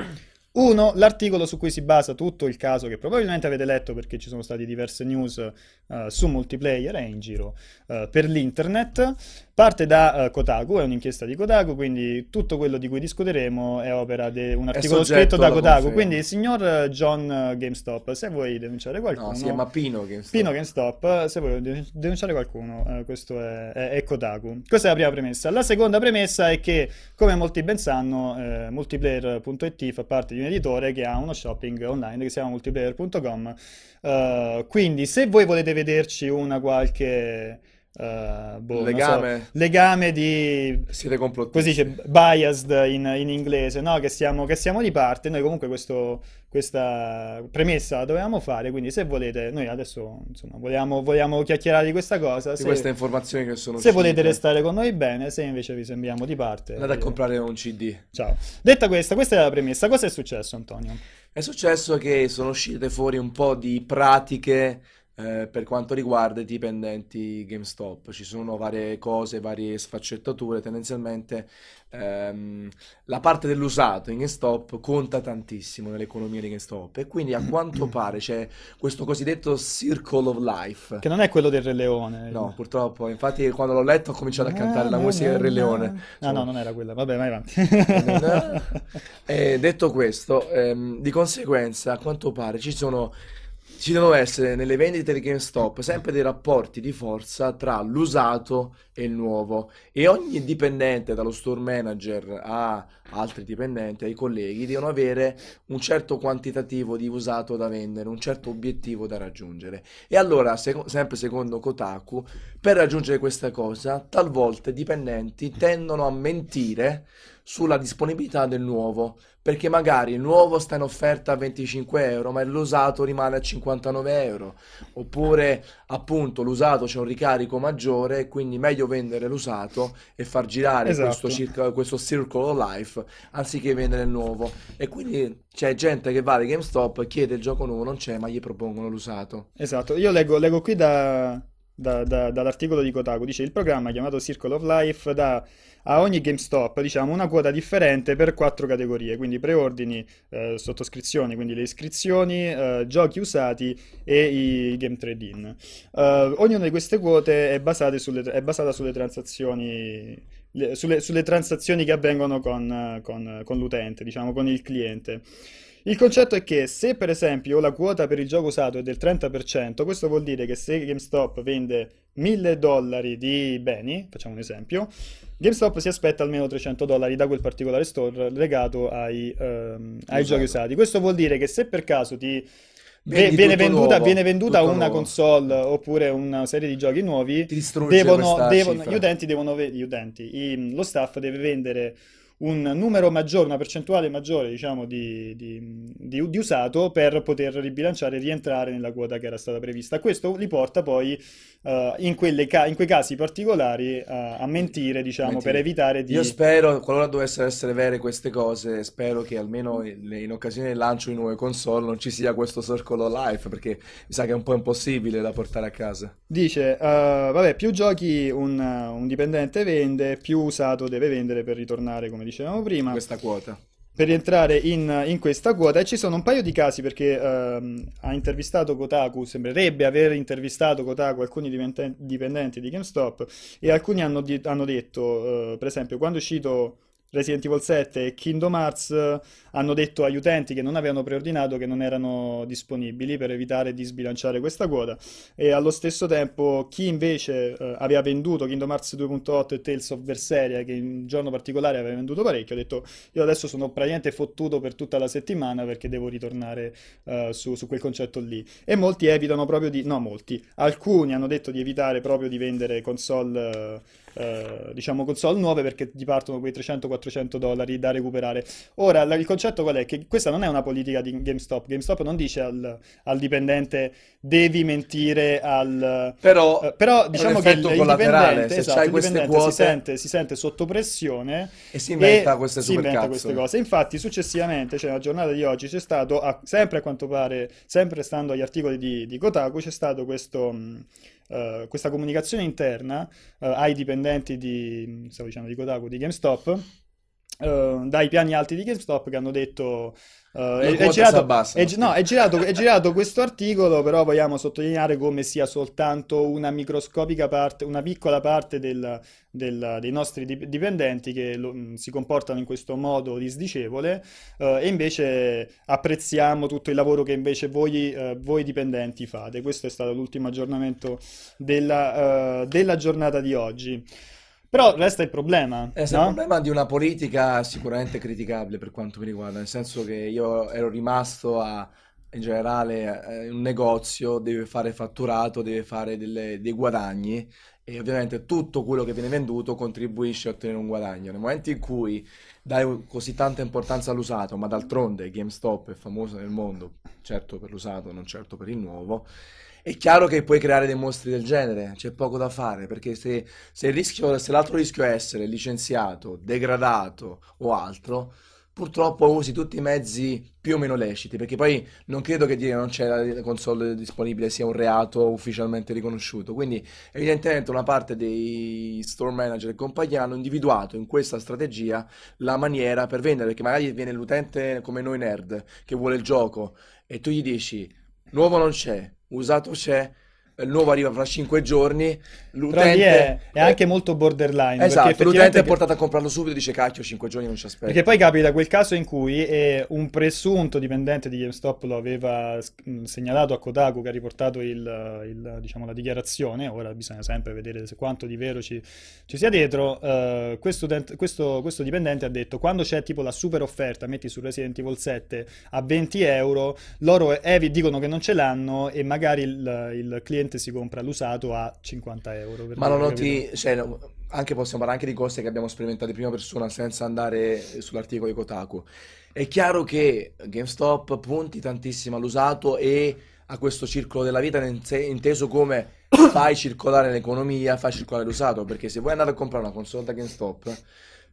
Uno, l'articolo su cui si basa tutto il caso che probabilmente avete letto perché ci sono state diverse news uh, su multiplayer e in giro uh, per l'internet. Parte da uh, Kotaku, è un'inchiesta di Kotaku, quindi tutto quello di cui discuteremo è opera di un articolo scritto da Kotaku. Conferma. Quindi, il signor John GameStop, se vuoi denunciare qualcuno... No, si chiama Pino GameStop. Pino GameStop, se vuoi denunciare qualcuno, questo è, è, è, Kotaku. Questa è la prima premessa. La seconda premessa è che, come molti ben sanno, multiplayer.it fa parte di un editore che ha uno shopping online che si chiama multiplayer.com. Uh, quindi se voi volete vederci una qualche... Uh, boh, legame. So, legame di siete complottisti così dice biased in, in inglese no? che, siamo, che siamo di parte noi comunque questo, questa premessa la dovevamo fare quindi se volete noi adesso insomma vogliamo, vogliamo chiacchierare di questa cosa di se, queste informazioni che sono se uscite. volete restare con noi bene se invece vi sembriamo di parte andate eh, a comprare un cd ciao detta questa questa è la premessa cosa è successo Antonio? è successo che sono uscite fuori un po' di pratiche eh, per quanto riguarda i dipendenti GameStop. Ci sono varie cose, varie sfaccettature, tendenzialmente ehm, la parte dell'usato in GameStop conta tantissimo nell'economia di GameStop e quindi a quanto pare c'è questo cosiddetto Circle of Life. Che non è quello del Re Leone. No, purtroppo, infatti quando l'ho letto ho cominciato a cantare la musica del Re Leone. Ah no, non era quella, vabbè, vai avanti. detto questo, ehm, di conseguenza a quanto pare ci sono ci devono essere nelle vendite di GameStop sempre dei rapporti di forza tra l'usato e il nuovo e ogni dipendente dallo store manager a altri dipendenti, ai colleghi, devono avere un certo quantitativo di usato da vendere, un certo obiettivo da raggiungere. E allora, sec- sempre secondo Kotaku, per raggiungere questa cosa, talvolta i dipendenti tendono a mentire sulla disponibilità del nuovo perché magari il nuovo sta in offerta a 25 euro ma l'usato rimane a 59 euro. Oppure appunto l'usato c'è un ricarico maggiore quindi meglio vendere l'usato e far girare esatto. questo, circa, questo circle of life anziché vendere il nuovo. E quindi c'è gente che va da GameStop chiede il gioco nuovo non c'è ma gli propongono l'usato. Esatto. Io leggo, leggo qui da, da, da, dall'articolo di Kotaku dice il programma chiamato Circle of Life da a ogni GameStop diciamo una quota differente per quattro categorie, quindi preordini, eh, sottoscrizioni, quindi le iscrizioni, eh, giochi usati e i game trade-in. Uh, ognuna di queste quote è sulle, è basata sulle transazioni le, sulle, sulle, transazioni che avvengono con, con, con l'utente, diciamo con il cliente. Il concetto è che se per esempio la quota per il gioco usato è del 30%, questo vuol dire che se GameStop vende 1000 dollari di beni, facciamo un esempio, GameStop si aspetta almeno 300 dollari da quel particolare store legato ai, um, ai giochi usati. Questo vuol dire che se per caso ti viene venduta, nuovo, viene venduta una nuovo. console oppure una serie di giochi nuovi, devono, devono, gli utenti devono, gli utenti, i, lo staff deve vendere un numero maggiore, una percentuale maggiore diciamo, di, di, di, di, usato per poter ribilanciare e rientrare nella quota che era stata prevista. Questo li porta poi uh, in, ca- in, quei casi particolari uh, a mentire, diciamo, mentire. per evitare di... Io spero, qualora dovessero essere vere queste cose, spero che almeno in, in occasione del lancio di nuove console non ci sia questo circolo life, perché mi sa che è un po' impossibile da portare a casa. Dice, uh, vabbè, più giochi un, un dipendente vende, più usato deve vendere per ritornare, come dicevamo prima. Questa quota per rientrare in, in, questa quota. E ci sono un paio di casi perché ehm, ha intervistato Kotaku, sembrerebbe aver intervistato Kotaku alcuni dipendenti di GameStop e alcuni hanno, di, hanno detto, eh, per esempio, quando è uscito Resident Evil 7 e Kingdom Hearts hanno detto agli utenti che non avevano preordinato che non erano disponibili per evitare di sbilanciare questa quota e allo stesso tempo chi invece eh, aveva venduto Kingdom Hearts 2.8 e Tales of Berseria che in un giorno particolare aveva venduto parecchio ha detto io adesso sono praticamente fottuto per tutta la settimana perché devo ritornare uh, su, su, quel concetto lì e molti evitano proprio di no molti alcuni hanno detto di evitare proprio di vendere console uh, eh, diciamo console nuove perché ti partono quei 300-400 dollari da recuperare. Ora, il concetto qual è? Che questa non è una politica di GameStop. GameStop non dice al, al dipendente devi mentire al... Però, uh, però diciamo che il, il dipendente, esatto, il dipendente quote... si, sente, si, sente, sotto pressione e si inventa, e queste, si inventa queste cose. Infatti, successivamente, cioè nella giornata di oggi, c'è stato, a, sempre a quanto pare, sempre stando agli articoli di, di Kotaku, c'è stato questo... Mh, uh, questa comunicazione interna uh, ai dipendenti di, stavo dicendo, di Kotaku, di GameStop, uh, dai piani alti di GameStop che hanno detto Uh, è, è, girato, è, no, è, girato, è, girato, questo articolo, però vogliamo sottolineare come sia soltanto una microscopica parte, una piccola parte del, del, dei nostri dipendenti che lo, mm, si comportano in questo modo disdicevole uh, e invece apprezziamo tutto il lavoro che invece voi, uh, voi dipendenti fate. Questo è stato l'ultimo aggiornamento della, della giornata di oggi. Però resta il problema. Resta no? il problema di una politica sicuramente criticabile per quanto mi riguarda, nel senso che io ero rimasto a, in generale, eh, un negozio deve fare fatturato, deve fare delle, dei guadagni e ovviamente tutto quello che viene venduto contribuisce a ottenere un guadagno. Nel momento in cui dai così tanta importanza all'usato, ma d'altronde GameStop è famoso nel mondo, certo per l'usato, non certo per il nuovo, è chiaro che puoi creare dei mostri del genere, c'è poco da fare, perché se, se, rischio, se l'altro rischio è essere licenziato, degradato o altro, purtroppo usi tutti i mezzi più o meno leciti, perché poi non credo che dire non c'è la console disponibile sia un reato ufficialmente riconosciuto. Quindi, evidentemente, una parte dei store manager e compagnia hanno individuato in questa strategia la maniera per vendere, perché magari viene l'utente come noi nerd che vuole il gioco e tu gli dici nuovo non c'è, usato c'è, il nuovo arriva fra 5 giorni. L'utente è, è, anche molto borderline. Esatto, l'utente è portato a comprarlo subito e dice cacchio 5 giorni non ci aspetta. Perché poi capita quel caso in cui eh, un presunto dipendente di GameStop lo aveva segnalato a Kotaku che ha riportato il, il, diciamo, la dichiarazione, ora bisogna sempre vedere se quanto di vero ci, ci sia dietro, uh, questo, questo, questo, dipendente ha detto quando c'è tipo la super offerta, metti su Resident Evil 7 a 20 euro, loro evi, dicono che non ce l'hanno e magari il, il cliente cliente si compra l'usato a 50 euro. Ma non noti, cioè, anche possiamo parlare anche di cose che abbiamo sperimentato in prima persona senza andare sull'articolo di Kotaku. È chiaro che GameStop punti tantissimo all'usato e a questo circolo della vita inteso come fai circolare l'economia, fai circolare l'usato, perché se vuoi andare a comprare una console da GameStop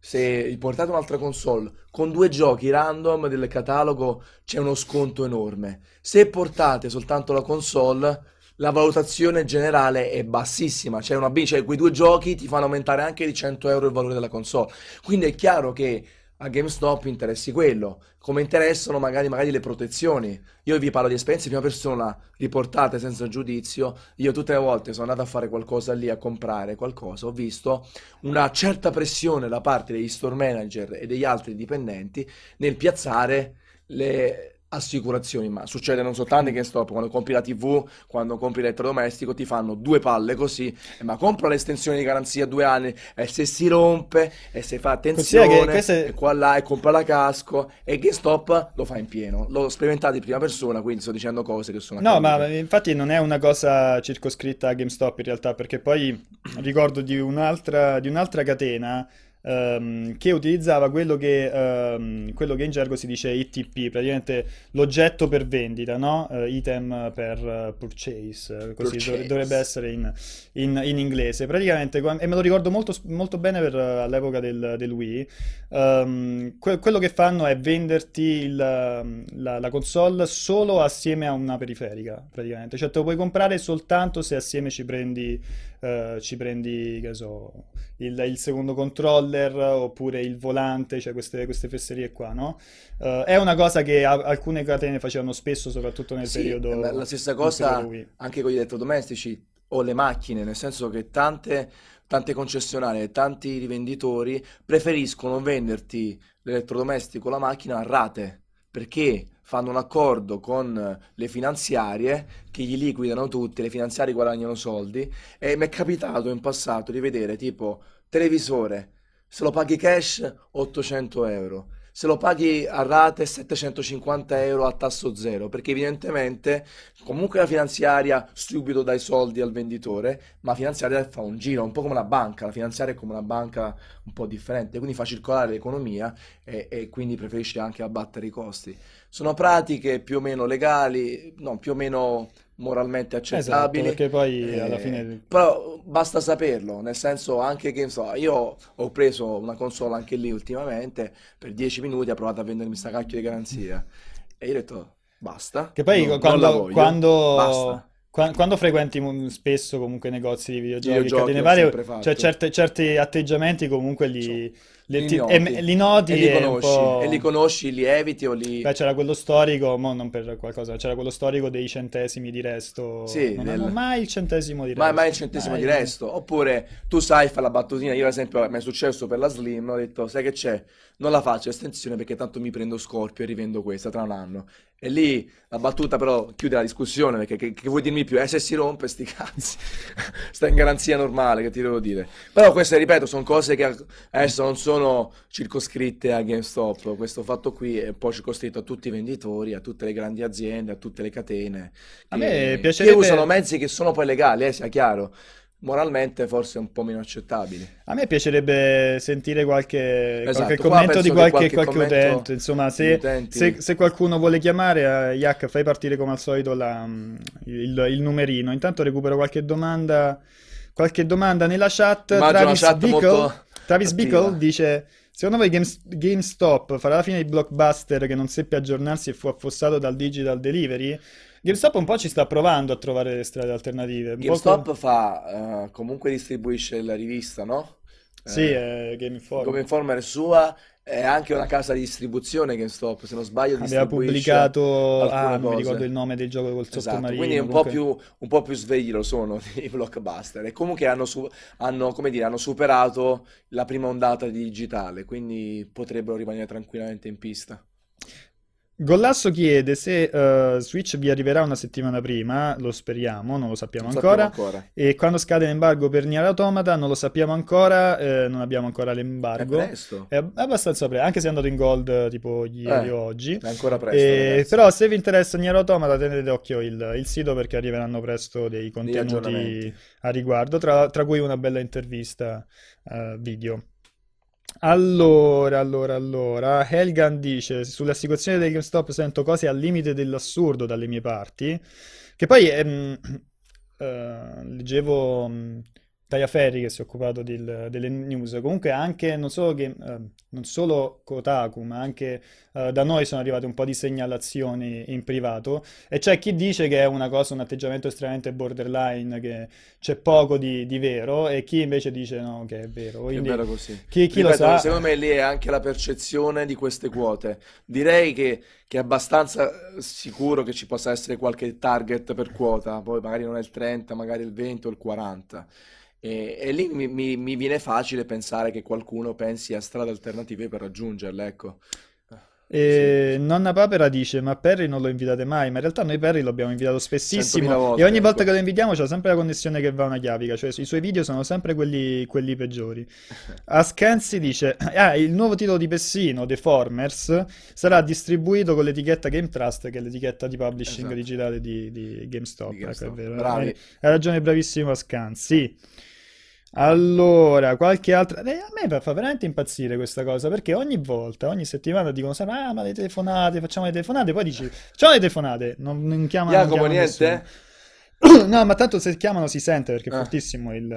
se portate un'altra console con due giochi random del catalogo c'è uno sconto enorme. Se portate soltanto la console la valutazione generale è bassissima, cioè, una, cioè quei due giochi ti fanno aumentare anche di 100 euro il valore della console. Quindi è chiaro che a GameStop interessi quello, come interessano magari, magari, le protezioni. Io vi parlo di esperienze di prima persona riportate senza giudizio. Io tutte le volte sono andato a fare qualcosa lì, a comprare qualcosa, ho visto una certa pressione da parte degli store manager e degli altri dipendenti nel piazzare le assicurazioni, ma succede non soltanto che stop, quando compri la TV, quando compri l'elettrodomestico ti fanno due palle così, ma compra l'estensione di garanzia due anni e se si rompe e se fa attenzione queste... e qua là e compra la casco e che stop lo fa in pieno. L'ho sperimentato in prima persona, quindi sto dicendo cose che sono No, ma infatti non è una cosa circoscritta a GameStop in realtà, perché poi ricordo di un'altra, di un'altra catena um, che utilizzava quello che, um, quello che, in gergo si dice ITP, praticamente l'oggetto per vendita, no? uh, item per uh, purchase, così purchase. dovrebbe essere in, in, in, inglese. Praticamente, e me lo ricordo molto, molto bene per, all'epoca del, del Wii, um, que- quello che fanno è venderti il, la, la, console solo assieme a una periferica, praticamente. Cioè te lo puoi comprare soltanto se assieme ci prendi, ci prendi che so, il, il secondo controller oppure il volante, cioè queste, queste fesserie qua, no? Uh, è una cosa che a, alcune catene facevano spesso, soprattutto nel sì, periodo. La stessa cosa anche con gli elettrodomestici o le macchine, nel senso che tante, tante concessionarie, tanti rivenditori preferiscono venderti l'elettrodomestico la macchina a rate perché fanno un accordo con le finanziarie che gli liquidano tutti, le finanziarie guadagnano soldi e mi è capitato in passato di vedere tipo televisore se lo paghi cash 800 euro, se lo paghi a rate 750 euro a tasso zero, perché evidentemente comunque la finanziaria subito dai soldi al venditore, ma la finanziaria fa un giro, un po' come una banca, la finanziaria è come una banca un po' differente, quindi fa circolare l'economia e, e quindi preferisce anche abbattere i costi. Sono pratiche più o meno legali, no, più o meno moralmente accettabili. Esatto, perché poi eh, alla fine... Però basta saperlo, nel senso anche che so, io ho preso una console anche lì ultimamente, per 10 minuti ha provato a vendermi sta cacchio di garanzia e io ho detto basta. Che poi no, quando, quando, quando, frequenti spesso comunque negozi di videogiochi, videogiochi varie, cioè certi, certi atteggiamenti comunque li... Le- li ti- noti. e- li noti e li conosci, e li conosci, li eviti o li... Beh, c'era quello storico, mo non per qualcosa, c'era quello storico dei centesimi di resto. Sì, non hanno mai il centesimo di resto. mai il centesimo Mai. di resto. Oppure tu sai, fai la battutina. Io, ad esempio, mi è successo per la Slim. Ho detto, sai che c'è? Non la faccio estensione perché tanto mi prendo Scorpio e rivendo questa tra un anno. E lì la battuta, però, chiude la discussione perché che, che vuoi dirmi più? Eh, se si rompe, sti cazzi. Sta in garanzia normale, che ti devo dire. Però queste, ripeto, sono cose che adesso non sono circoscritte a GameStop. Questo fatto qui è poi circoscritto a tutti i venditori, a tutte le grandi aziende, a tutte le catene. A che- me che piacerebbe- usano mezzi che sono poi legali, eh, sia chiaro. Moralmente forse un po' meno accettabili. A me piacerebbe sentire qualche, Esatto, qualche qua commento di che qualche, qualche qualche commento utente. Insomma, se, se- se qualcuno vuole chiamare, eh, Yak, fai partire come al solito la- mm, il, il numerino. Intanto recupero qualche domanda, qualche domanda nella chat. Immagino Travis chat Bickle, Travis. Bickle dice: Secondo voi Games- GameStop farà la fine di Blockbuster che non seppe aggiornarsi e fu affossato dal digital delivery? GameStop un po' ci sta provando a trovare strade alternative. Un po' GameStop co- fa, eh, comunque distribuisce la rivista, no? Sì, Eh, è Game Informer. Come Informer è sua, è anche una casa di distribuzione GameStop, se non sbaglio Aveva distribuisce pubblicato, alcune ah, non mi cose. ricordo il nome del gioco col Esatto, sottomarino. quindi un po' comunque. più, un po' più svegli lo sono i blockbuster e comunque hanno, su- hanno, come dire, hanno superato la prima ondata di digitale, quindi potrebbero rimanere tranquillamente in pista. Gollasso chiede se eh, Switch vi arriverà una settimana prima, lo speriamo, non lo sappiamo Non ancora. sappiamo ancora. E quando scade l'embargo per Nier Automata, non lo sappiamo ancora, eh, non abbiamo ancora È l'embargo. presto, È ab- abbastanza presto, anche se è andato in gold eh, tipo ieri Eh, o oggi. è ancora presto, Eh, ragazzi. però se vi interessa Nier Automata tenete d'occhio il, il sito perché arriveranno presto dei contenuti a riguardo, tra, tra cui una bella intervista eh, video. Allora, allora, allora, Helgan dice, sulla situazione del GameStop sento cose al limite dell'assurdo dalle mie parti, che poi ehm, eh, leggevo mh, Taya Ferri che si è occupato del- delle news, comunque anche, non solo, Game- eh, non solo Kotaku, ma anche eh, da noi sono arrivate un po' di segnalazioni in privato e c'è chi dice che è una cosa, un atteggiamento estremamente borderline, che c'è poco di, di vero e chi invece dice no, che è vero. È Quindi vero così. chi, chi lo Ripeto, sa... secondo me lì è anche la percezione di queste quote. Direi che, che è abbastanza eh, sicuro che ci possa essere qualche target per quota, poi magari non è il 30, magari il 20 o il 40. E, e lì mi, mi- mi viene facile pensare che qualcuno pensi a strade alternative per raggiungerle, ecco. E Nonna Papera dice: Ma Perry non lo invitate mai? Ma in realtà noi Perry lo abbiamo invitato spessissimo. 100.000 volte, e ogni volta ecco. che lo invitiamo c'è sempre la connessione che va una chiavica. Cioè, i suoi video sono sempre quelli, quelli peggiori. Ascanzi dice: Ah, il nuovo titolo di Pessino, The Formers, sarà distribuito con l'etichetta Game Trust, che è l'etichetta di publishing Esatto. digitale di, di GameStop. Di Ecco, GameStop. è vero. Bravi. Hai ragione, bravissimo Ascanzi. Allora, qualche altra... eh, a me fa veramente impazzire questa cosa perché ogni volta, ogni settimana dicono sempre: Ah, ma le telefonate, facciamo le telefonate. Poi dici: Facciamo le telefonate. Non, non chiamano, non Jacopo, chiamano niente? nessuno. No, ma tanto se chiamano si sente perché è Ah. fortissimo il, la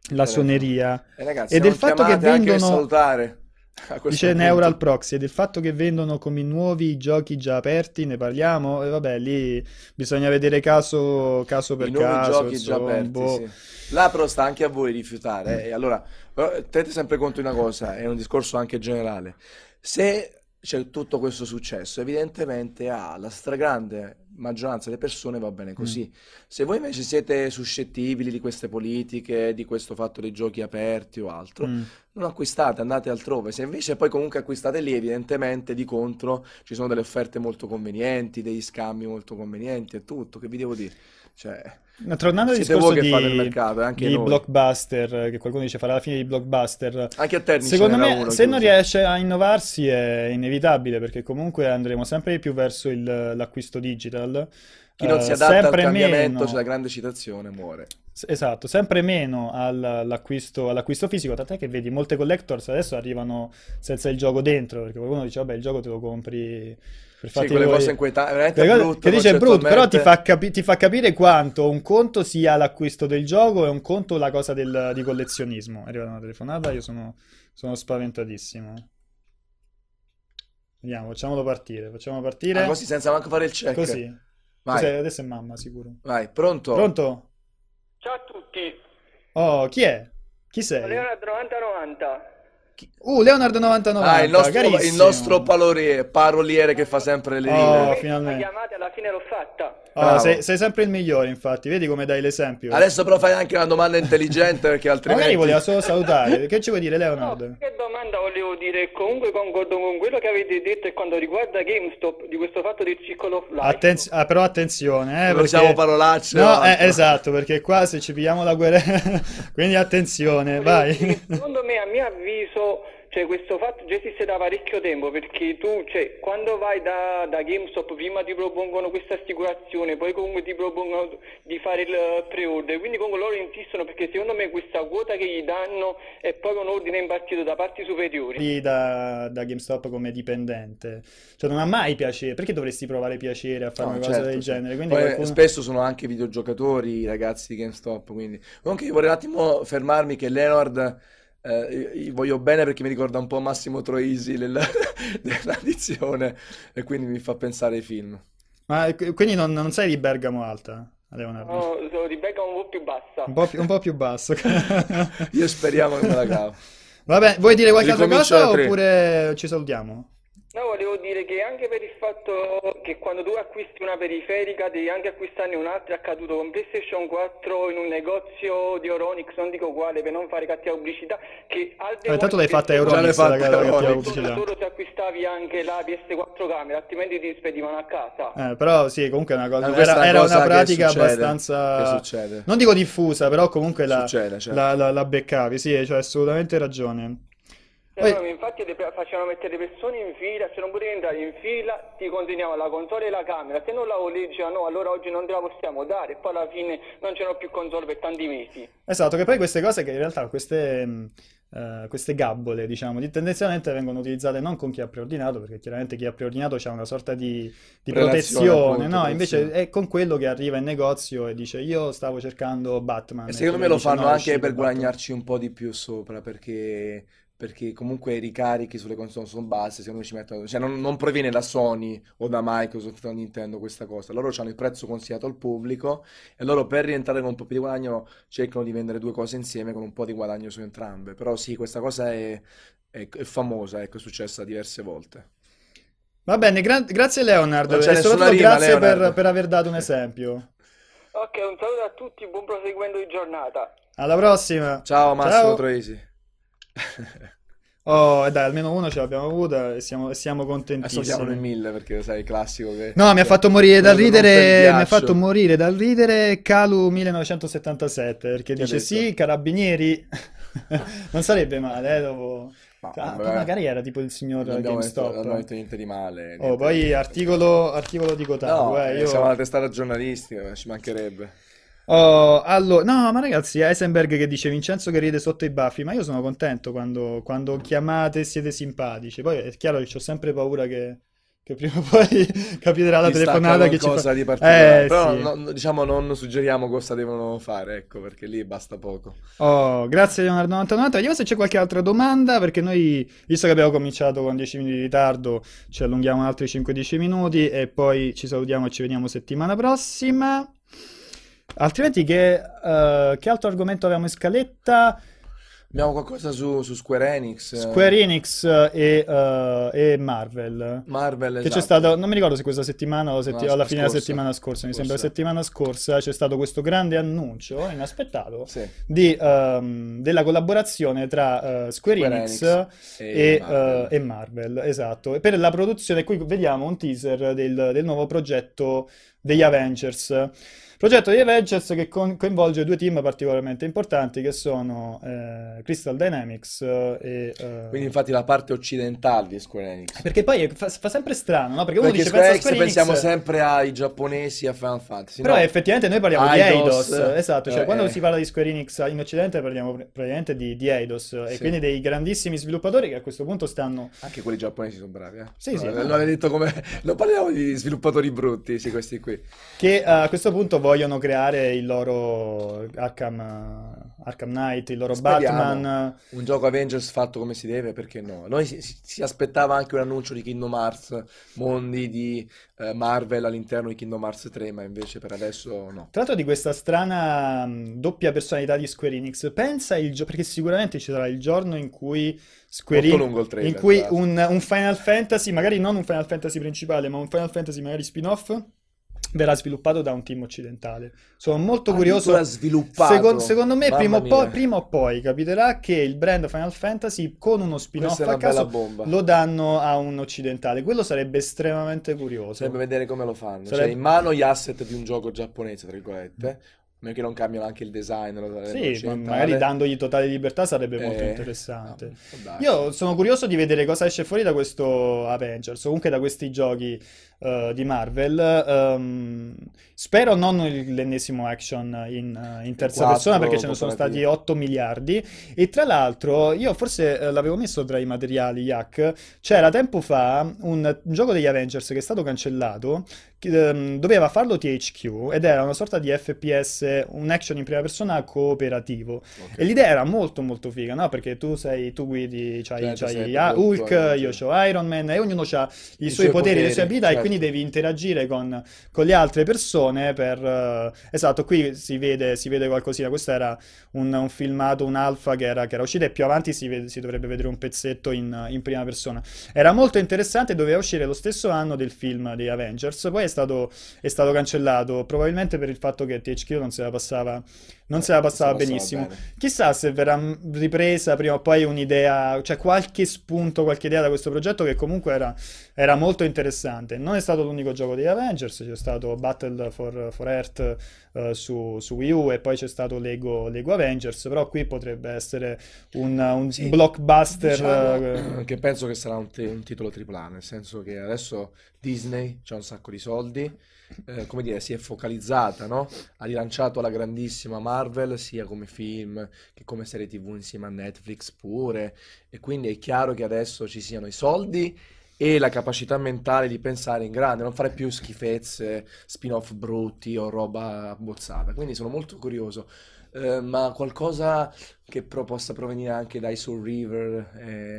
Telefono. suoneria. E ragazzi, E del fatto che chiamate anche vendono- salutare. Dice. Neural Proxy e del fatto che vendono come nuovi giochi già aperti, ne parliamo? E vabbè, lì bisogna vedere caso, caso per I nuovi caso, giochi già insomma, aperti, boh. sì. Là però sta anche a voi rifiutare. eh. E allora, però, tenete sempre conto di una cosa, è un discorso anche generale. Se c'è tutto questo successo, evidentemente alla stragrande maggioranza delle persone va bene così. Se voi invece siete suscettibili di queste politiche, di questo fatto dei giochi aperti o altro, Mm. non acquistate, andate altrove. Se invece poi comunque acquistate lì, evidentemente di contro ci sono delle offerte molto convenienti, degli scambi molto convenienti e tutto. Che vi devo dire? Cioè, Tornando al discorso di, mercato, anche di noi. blockbuster, che qualcuno dice farà la fine di blockbuster, Anche a Terni ce secondo me uno se non chiuso. riesce a innovarsi è inevitabile perché comunque andremo sempre di più verso il- l'acquisto digital. Chi non eh, si adatta al cambiamento, meno- c'è la grande citazione, muore. Esatto, sempre meno al- all'acquisto, all'acquisto fisico, tant'è che vedi molte collectors adesso arrivano senza il gioco dentro, perché qualcuno dice vabbè il gioco te lo compri per Sì, fatti quelle tuoi". cose inquietanti, veramente cose- brutto che dice è brutto, però ti fa, capi- ti fa capire quanto un conto sia l'acquisto del gioco e un conto la cosa del- di collezionismo. È arrivata una telefonata, io sono, sono spaventatissimo. Vediamo, facciamolo partire, facciamolo partire. Ah, così senza manco fare il check. Così. Vai, Cos'è? Adesso è mamma, sicuro. vai, pronto? Pronto? Ciao a tutti, Oh, chi è? Chi sei? Leonardo 9090. Uh, Leonardo 99. Ah, il nostro, il nostro paroliere, paroliere che fa sempre le Oh, righe. La finalmente. chiamata alla fine l'ho fatta. Oh, sei, sei sempre il migliore, infatti. Vedi come dai l'esempio. Adesso però fai anche una domanda intelligente perché altrimenti... Magari voleva solo salutare. Che ci vuoi dire, No, Leonardo? che domanda volevo dire? Comunque concordo con quello che avete detto e quando riguarda GameStop di questo fatto del Circle of Life. Attenz- ah, però attenzione, eh, Non perché... usiamo parolacce. No, no. eh, esatto, perché qua se ci pigliamo la guerra... Quindi attenzione, vai. Secondo me, a mio avviso, cioè, questo fatto già esiste da parecchio tempo perché tu, cioè, quando vai da, da GameStop, prima ti propongono questa assicurazione, poi comunque ti propongono di fare il pre-order, quindi comunque loro insistono perché secondo me questa quota che gli danno è proprio un ordine impartito da parti superiori. Da, da GameStop come dipendente. Cioè non ha mai piacere. Perché dovresti provare piacere a fare No, una cosa certo, del certo. genere? Quindi Poi qualcuno- spesso sono anche videogiocatori i ragazzi di GameStop, quindi... Comunque io vorrei un attimo fermarmi che Leonard... eh, io- io voglio bene perché mi ricorda un po' Massimo Troisi del- dell'addizione e quindi mi fa pensare ai film. Ma qu- quindi non, non sei di Bergamo Alta, Leonardo? No, sono di becca un po' più bassa. Un po' più, un po' più basso. Io speriamo che me la cavo. Vabbè, vuoi dire qualche altra cosa oppure ci salutiamo? No, volevo dire che anche per il fatto che quando tu acquisti una periferica devi anche acquistarne un'altra, è accaduto con PlayStation 4 in un negozio di Euronix, non dico quale per non fare cattiva pubblicità, che al Eh, tanto l'hai fatta Euronix, l'hai fatta pubblicità. Solo se acquistavi anche la PS4 camera, altrimenti ti spedivano a casa. Eh, però sì, comunque è una cosa, era, era cosa una che pratica succede, abbastanza, che succede. non dico diffusa, però comunque la, Succede, certo. la, la- la beccavi, sì, cioè assolutamente ragione. Poi- no, infatti facevano mettere le persone in fila, se non potevi entrare in fila ti consegnavano la console e la camera, se non la volevi dicevano no, allora oggi non te la possiamo dare e poi alla fine non c'erano più console per tanti mesi. Esatto, che poi queste cose che in realtà queste, eh, queste gabbole, diciamo, di- tendenzialmente vengono utilizzate non con chi ha preordinato, perché chiaramente chi ha preordinato c'ha una sorta di, di protezione, appunto, no? Invece è con quello che arriva in negozio e dice io stavo cercando Batman. E e secondo me quello lo dice, fanno "No, è anche per Batman". guadagnarci un po' di più sopra, perché, perché comunque i ricarichi sulle console sono bassi, secondo me ci mettono... Cioè non, non proviene da Sony o da Microsoft o da Nintendo questa cosa, loro hanno il prezzo consigliato al pubblico e loro per rientrare con un po' più di guadagno cercano di vendere due cose insieme con un po' di guadagno su entrambe. Però sì, questa cosa è, è- è famosa, ecco, è successa diverse volte. Va bene, gra- grazie Leonard Non e c'è nessuna soprattutto rima, grazie per, Leonard. per aver dato un esempio. Ok, un saluto a tutti, buon proseguimento di giornata. Alla prossima. Ciao Massimo Ciao. Troisi. Oh, dai, almeno uno ce l'abbiamo avuta e siamo, siamo Adesso contentissimi. siamo nel 1000 perché sai, il classico che... No, mi ha fatto morire dal ridere, mi ha fatto morire dal ridere Calu 1977, perché ha dice sì, carabinieri, non sarebbe male, eh, dopo... Ma, Ah, poi magari era tipo il signor detto, non GameStop. detto niente di male. Oh, niente poi di- articolo, articolo di Kotaku, No, eh, io... siamo alla testata giornalistica, ci mancherebbe. Oh, allora, no, ma ragazzi, Heisenberg che dice Vincenzo che ride sotto i baffi, ma io sono contento quando, quando chiamate e siete simpatici. Poi è chiaro che ho sempre paura che, che prima o poi capiterà la telefonata che ci fa... di particolare. Eh, Però sì. no- diciamo non suggeriamo cosa devono fare, ecco, perché lì basta poco. Oh, grazie Leonardo 99. Vediamo se c'è qualche altra domanda, perché noi, visto che abbiamo cominciato con 10 minuti di ritardo, ci allunghiamo altri 5-10 minuti e poi ci salutiamo e ci vediamo settimana prossima. Altrimenti, che, eh, che altro argomento avevamo in scaletta? Abbiamo qualcosa su, su Square Enix, Square Enix e, eh, e Marvel. Marvel, Che c'è esatto. stato, non mi ricordo se questa settimana o setti- No, alla la fine della scorsa. settimana scorsa, mi sembra la Forse. settimana scorsa c'è stato questo grande annuncio inaspettato Sì, di, ehm, della collaborazione tra eh, Square, Square Enix Enix e, e Marvel. e Marvel, esatto. E per la produzione, qui vediamo un teaser del, del nuovo progetto degli Avengers. Progetto degli Avengers che con- coinvolge due team particolarmente importanti che sono eh, Crystal Dynamics eh, e... eh, Quindi infatti la parte occidentale di Square Enix. perché poi fa, fa sempre strano, no? Perché uno Perché dice Square pensa a Enix Square pensiamo sempre ai giapponesi, a Final Fantasy. però no. effettivamente noi parliamo di Eidos, Eidos, esatto, cioè eh, quando eh. si parla di Square Enix in Occidente parliamo pr- praticamente di, di Eidos e Sì. quindi dei grandissimi sviluppatori che a questo punto stanno... Anche quelli giapponesi sono bravi, eh. Sì, sì, No, no. L'avete detto come... Non parliamo di sviluppatori brutti, sì, questi qui. che a questo punto vogliono creare il loro Arkham, Arkham Knight, il loro Speriamo. Batman. Un gioco Avengers fatto come si deve, perché no? Noi si, si- aspettava anche un annuncio di Kingdom Hearts, mondi di eh, Marvel all'interno di Kingdom Hearts 3, ma invece per adesso no. Tra l'altro di questa strana mh, doppia personalità di Square Enix, pensa il gioco, perché sicuramente ci sarà il giorno in cui Square Enix, in cui l'altro. un, un Final Fantasy, magari non un Final Fantasy principale, ma un Final Fantasy magari spin-off, verrà sviluppato da un team occidentale. Sono molto curioso. Addirittura sviluppato. Secondo, secondo me, prima o, poi, prima o poi capiterà che il brand Final Fantasy con uno spin-off a caso lo danno a un occidentale. Quello sarebbe estremamente curioso. Sarebbe vedere come lo fanno. Sarebbe- Cioè, in mano gli asset di un gioco giapponese, tra virgolette. A meno che non cambiano anche il design. lo- Sì, magari dandogli totale libertà sarebbe molto Eh, interessante. ah, può darsi. Io sono curioso di vedere cosa esce fuori da questo Avengers, o comunque da questi giochi eh, di Marvel. Ehm, spero non l'ennesimo action in, eh, in terza quattro persona perché ce ne sono stati 8 miliardi. E tra l'altro, io forse eh, l'avevo messo tra i materiali, Yak. C'era tempo fa un, gioco degli Avengers che è stato cancellato. che, ehm, doveva farlo THQ ed era una sorta di FPS, un action in prima persona cooperativo. Ok. E l'idea era molto molto figa, no? Perché tu sei, tu guidi, c'hai, Certo, c'hai Hulk, io ho Iron Man e ognuno ha i, I suoi suoi poteri, le poteri, sue abilità e certo. Quindi devi interagire con, con le altre persone per... eh, esatto, qui si vede, si vede qualcosina, questo era un, un filmato, un alfa che era, che era uscito e più avanti si, vede- si dovrebbe vedere un pezzetto in, in prima persona. Era molto interessante, doveva uscire lo stesso anno del film di Avengers, poi è stato, è stato cancellato, probabilmente per il fatto che THQ non se la passava, non se la passava benissimo. bene. Chissà se verrà ripresa prima o poi un'idea, cioè qualche spunto, qualche idea da questo progetto che comunque era, era molto interessante. Non è stato l'unico gioco degli Avengers, c'è stato Battle for, for Earth eh, su, su Wii U e poi c'è stato Lego, Lego Avengers, però qui potrebbe essere un, un Sì, blockbuster. Diciamo eh, che penso che sarà un, te- un titolo AAA, nel senso che adesso Disney c'ha un sacco di soldi, eh, come dire, si è focalizzata, no? Ha rilanciato la grandissima Marvel sia come film che come serie TV insieme a Netflix pure, e quindi è chiaro che adesso ci siano i soldi e la capacità mentale di pensare in grande, non fare più schifezze, spin-off brutti o roba abbozzata. Quindi sono molto curioso. Eh, ma qualcosa che però possa provenire anche dai Soul River Eh,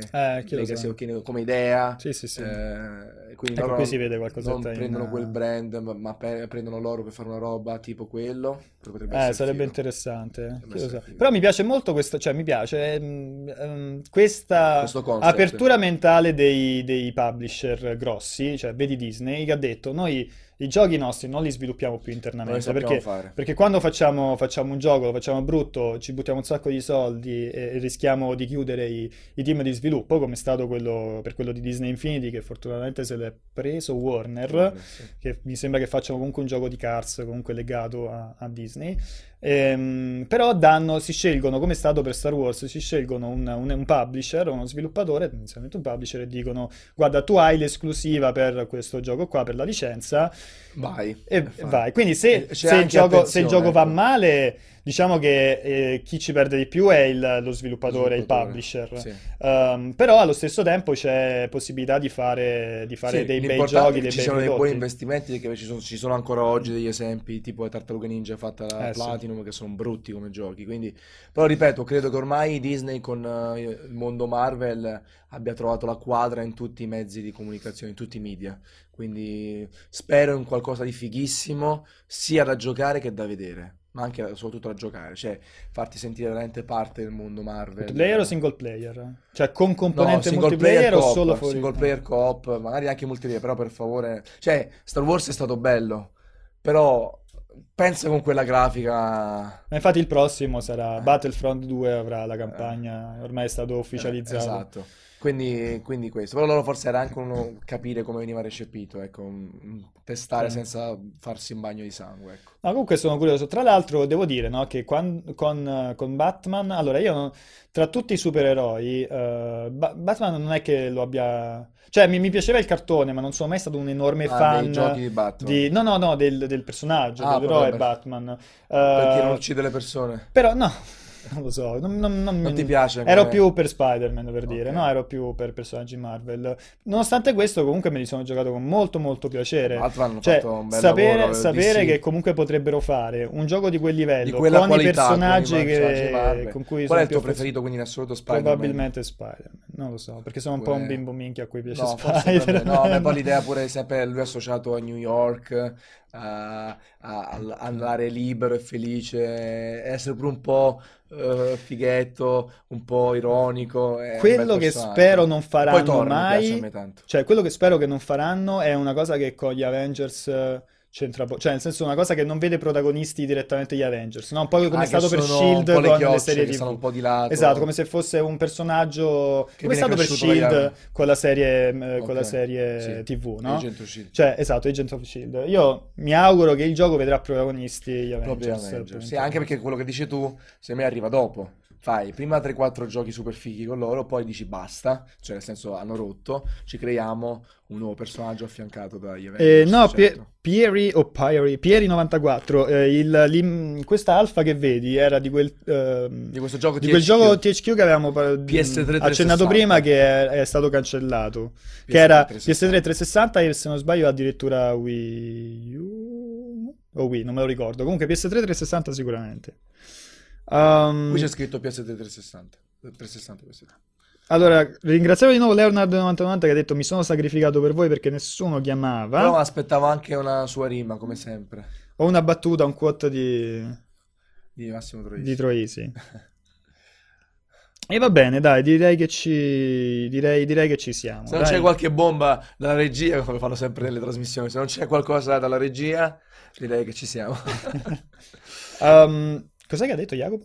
lo Legacy of Kain come idea. Sì, sì, sì. Eh, quindi Ecco, loro qui si vede qualcosetta non in- prendono quel brand, ma, ma pe- prendono loro per fare una roba tipo quello. Eh, sarebbe figo. interessante. Chi lo essere sa. figo. Però mi piace molto questo, cioè mi piace ehm, ehm, questa apertura mentale dei, dei publisher grossi, cioè vedi Disney che ha detto noi i giochi nostri non li sviluppiamo più internamente perché, perché quando facciamo, facciamo un gioco, lo facciamo brutto, ci buttiamo un sacco di soldi e, e rischiamo di chiudere i, i team di sviluppo, come è stato quello, per quello di Disney Infinity che fortunatamente se l'è preso Warner Sì. che mi sembra che facciano comunque un gioco di Cars comunque legato a, a Disney. Ehm, però danno, si scelgono, come è stato per Star Wars, si scelgono un, un- un publisher, uno sviluppatore, inizialmente un publisher, e dicono: Guarda, tu hai l'esclusiva per questo gioco qua, per la licenza, Vai. e Fai. vai. Quindi se, se il gioco, se il gioco va ecco. male, diciamo che eh, chi ci perde di più è il- lo sviluppatore, il publisher. sì. Ehm, però allo stesso tempo c'è possibilità di fare, di fare Sì, dei bei giochi, dei ci bei siano dei buoni prodotti. investimenti che ci sono, ci sono ancora oggi degli esempi tipo le Tartarughe Ninja fatte da Eh, sì. Platinum che sono brutti come giochi quindi però ripeto credo che ormai Disney con eh, il mondo Marvel abbia trovato la quadra in tutti i mezzi di comunicazione in tutti i media quindi spero in qualcosa di fighissimo sia da giocare che da vedere ma anche soprattutto da giocare cioè farti sentire veramente parte del mondo Marvel Multiplayer o single player? Cioè con No, componente single multiplayer player o solo fuori? single player co-op, magari anche multiplayer, però per favore, cioè Star Wars è stato bello, però pensa con quella grafica Ma infatti il prossimo sarà Eh. Battlefront 2 avrà la campagna, ormai è stato Eh, ufficializzato. esatto. Quindi, quindi questo, però loro forse era anche uno capire come veniva recepito, ecco, testare Sì. senza farsi un bagno di sangue, ecco. No, comunque sono curioso. Tra l'altro, devo dire, no, che quan- con, con Batman, allora io non- tra tutti i supereroi, eh, Ba- Batman non è che lo abbia. Cioè, mi, mi piaceva il cartone, ma non sono mai stato un enorme Ah, fan dei giochi di Batman. di- No, no, no, del, del personaggio, Ah, dell'eroe. Batman. Perché Eh, non uccide le persone? Però no, non lo so, non, non- non- Non ti piace Ero come- più per Spider-Man per dire, Ok. no, ero più per personaggi Marvel. Nonostante questo, comunque me li sono giocato con molto molto piacere. Hanno Cioè, sapere, lavoro, sapere che comunque potrebbero fare un gioco di quel livello di con i qualità, personaggi con i che- con cui Qual è il tuo preferito quindi in assoluto Spider-Man? Probabilmente Spider-Man, non lo so, perché sono un po' un Pure- bimbo minchia a cui piace No, Spider-Man. no, a me poi l'idea pure sempre lui associato a New York, a, a- andare libero e felice, essere pure un po' eh, fighetto, un po' ironico. Quello che spero non faranno Thor mi mai, cioè quello che spero che non faranno è una cosa che con gli Avengers eh, c'entra cioè nel senso una cosa che non vede protagonisti direttamente gli Avengers, no? Un po' come Ah, è stato per Shield le con le chiocce serie che TV. un po' di lato. Esatto, come se fosse un personaggio Che come è stato per Shield con la serie, eh, con la serie sì. TV, no? Agent of Shield. Cioè, esatto, Agent of Shield. Io mi auguro che il gioco vedrà protagonisti gli Avengers. Avengers. Sì, anche perché quello che dici tu, se me arriva dopo. Fai prima 3-4 giochi super fighi con loro, poi dici basta, cioè nel senso hanno rotto, ci creiamo un nuovo personaggio affiancato dagli Eh, Avengers. no, certo. Pieri o Pieri, Pieri94, eh, il- l'im- questa alfa che vedi era di quel, ehm, Di questo gioco di quel THQ. gioco THQ che avevamo pa- PS3 accennato 360. prima che è, è stato cancellato, che PS3 era 360. PS3 360 e se non sbaglio addirittura Wii U o Wii, non me lo ricordo, comunque PS3 360 sicuramente. Um, Qui c'è scritto PS3 360. 360 PS3. allora, ringraziamo di nuovo Leonardo99 che ha detto mi sono sacrificato per voi perché nessuno chiamava. Però aspettavo anche una sua rima, come sempre, Ho una battuta, un quote di, di Massimo Troisi. di Troisi. E va bene, dai, direi che ci, direi, direi che ci siamo. Se non dai. c'è qualche bomba dalla regia, come fanno sempre nelle trasmissioni, se non c'è qualcosa dalla regia, direi che ci siamo. Um, cos'è che ha detto Jacopo?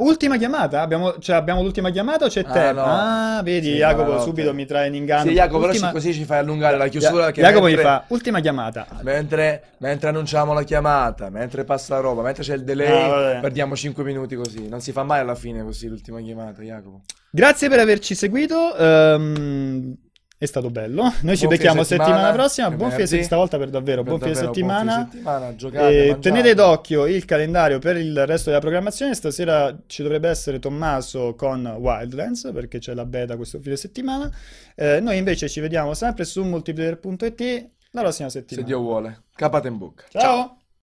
Ultima chiamata? Abbiamo, cioè, abbiamo l'ultima chiamata o c'è Ah, tempo? no. Ah, vedi, Sì, Jacopo buonanotte. subito mi trae in inganno. Sì, Jacopo, però Ultima- così ci fai allungare la chiusura. Che Jacopo mentre, mi fa, ultima chiamata. Mentre, mentre annunciamo la chiamata, mentre passa la roba, mentre c'è il delay, Ah, perdiamo 5 minuti così. Non si fa mai alla fine così l'ultima chiamata, Jacopo. Grazie per averci seguito. ehm, è stato bello. Noi ci Buon becchiamo fine settimana, settimana, prossima. Buon fine venerdì. stavolta per davvero. Per buon fine settimana. buon fine settimana, giocate, Eh, tenete d'occhio il calendario per il resto della programmazione. Stasera ci dovrebbe essere Tommaso con Wildlands perché c'è la beta questo fine settimana. Eh, noi invece ci vediamo sempre su multiplayer.it la prossima Se settimana. Dio vuole. Capate in bocca. Ciao.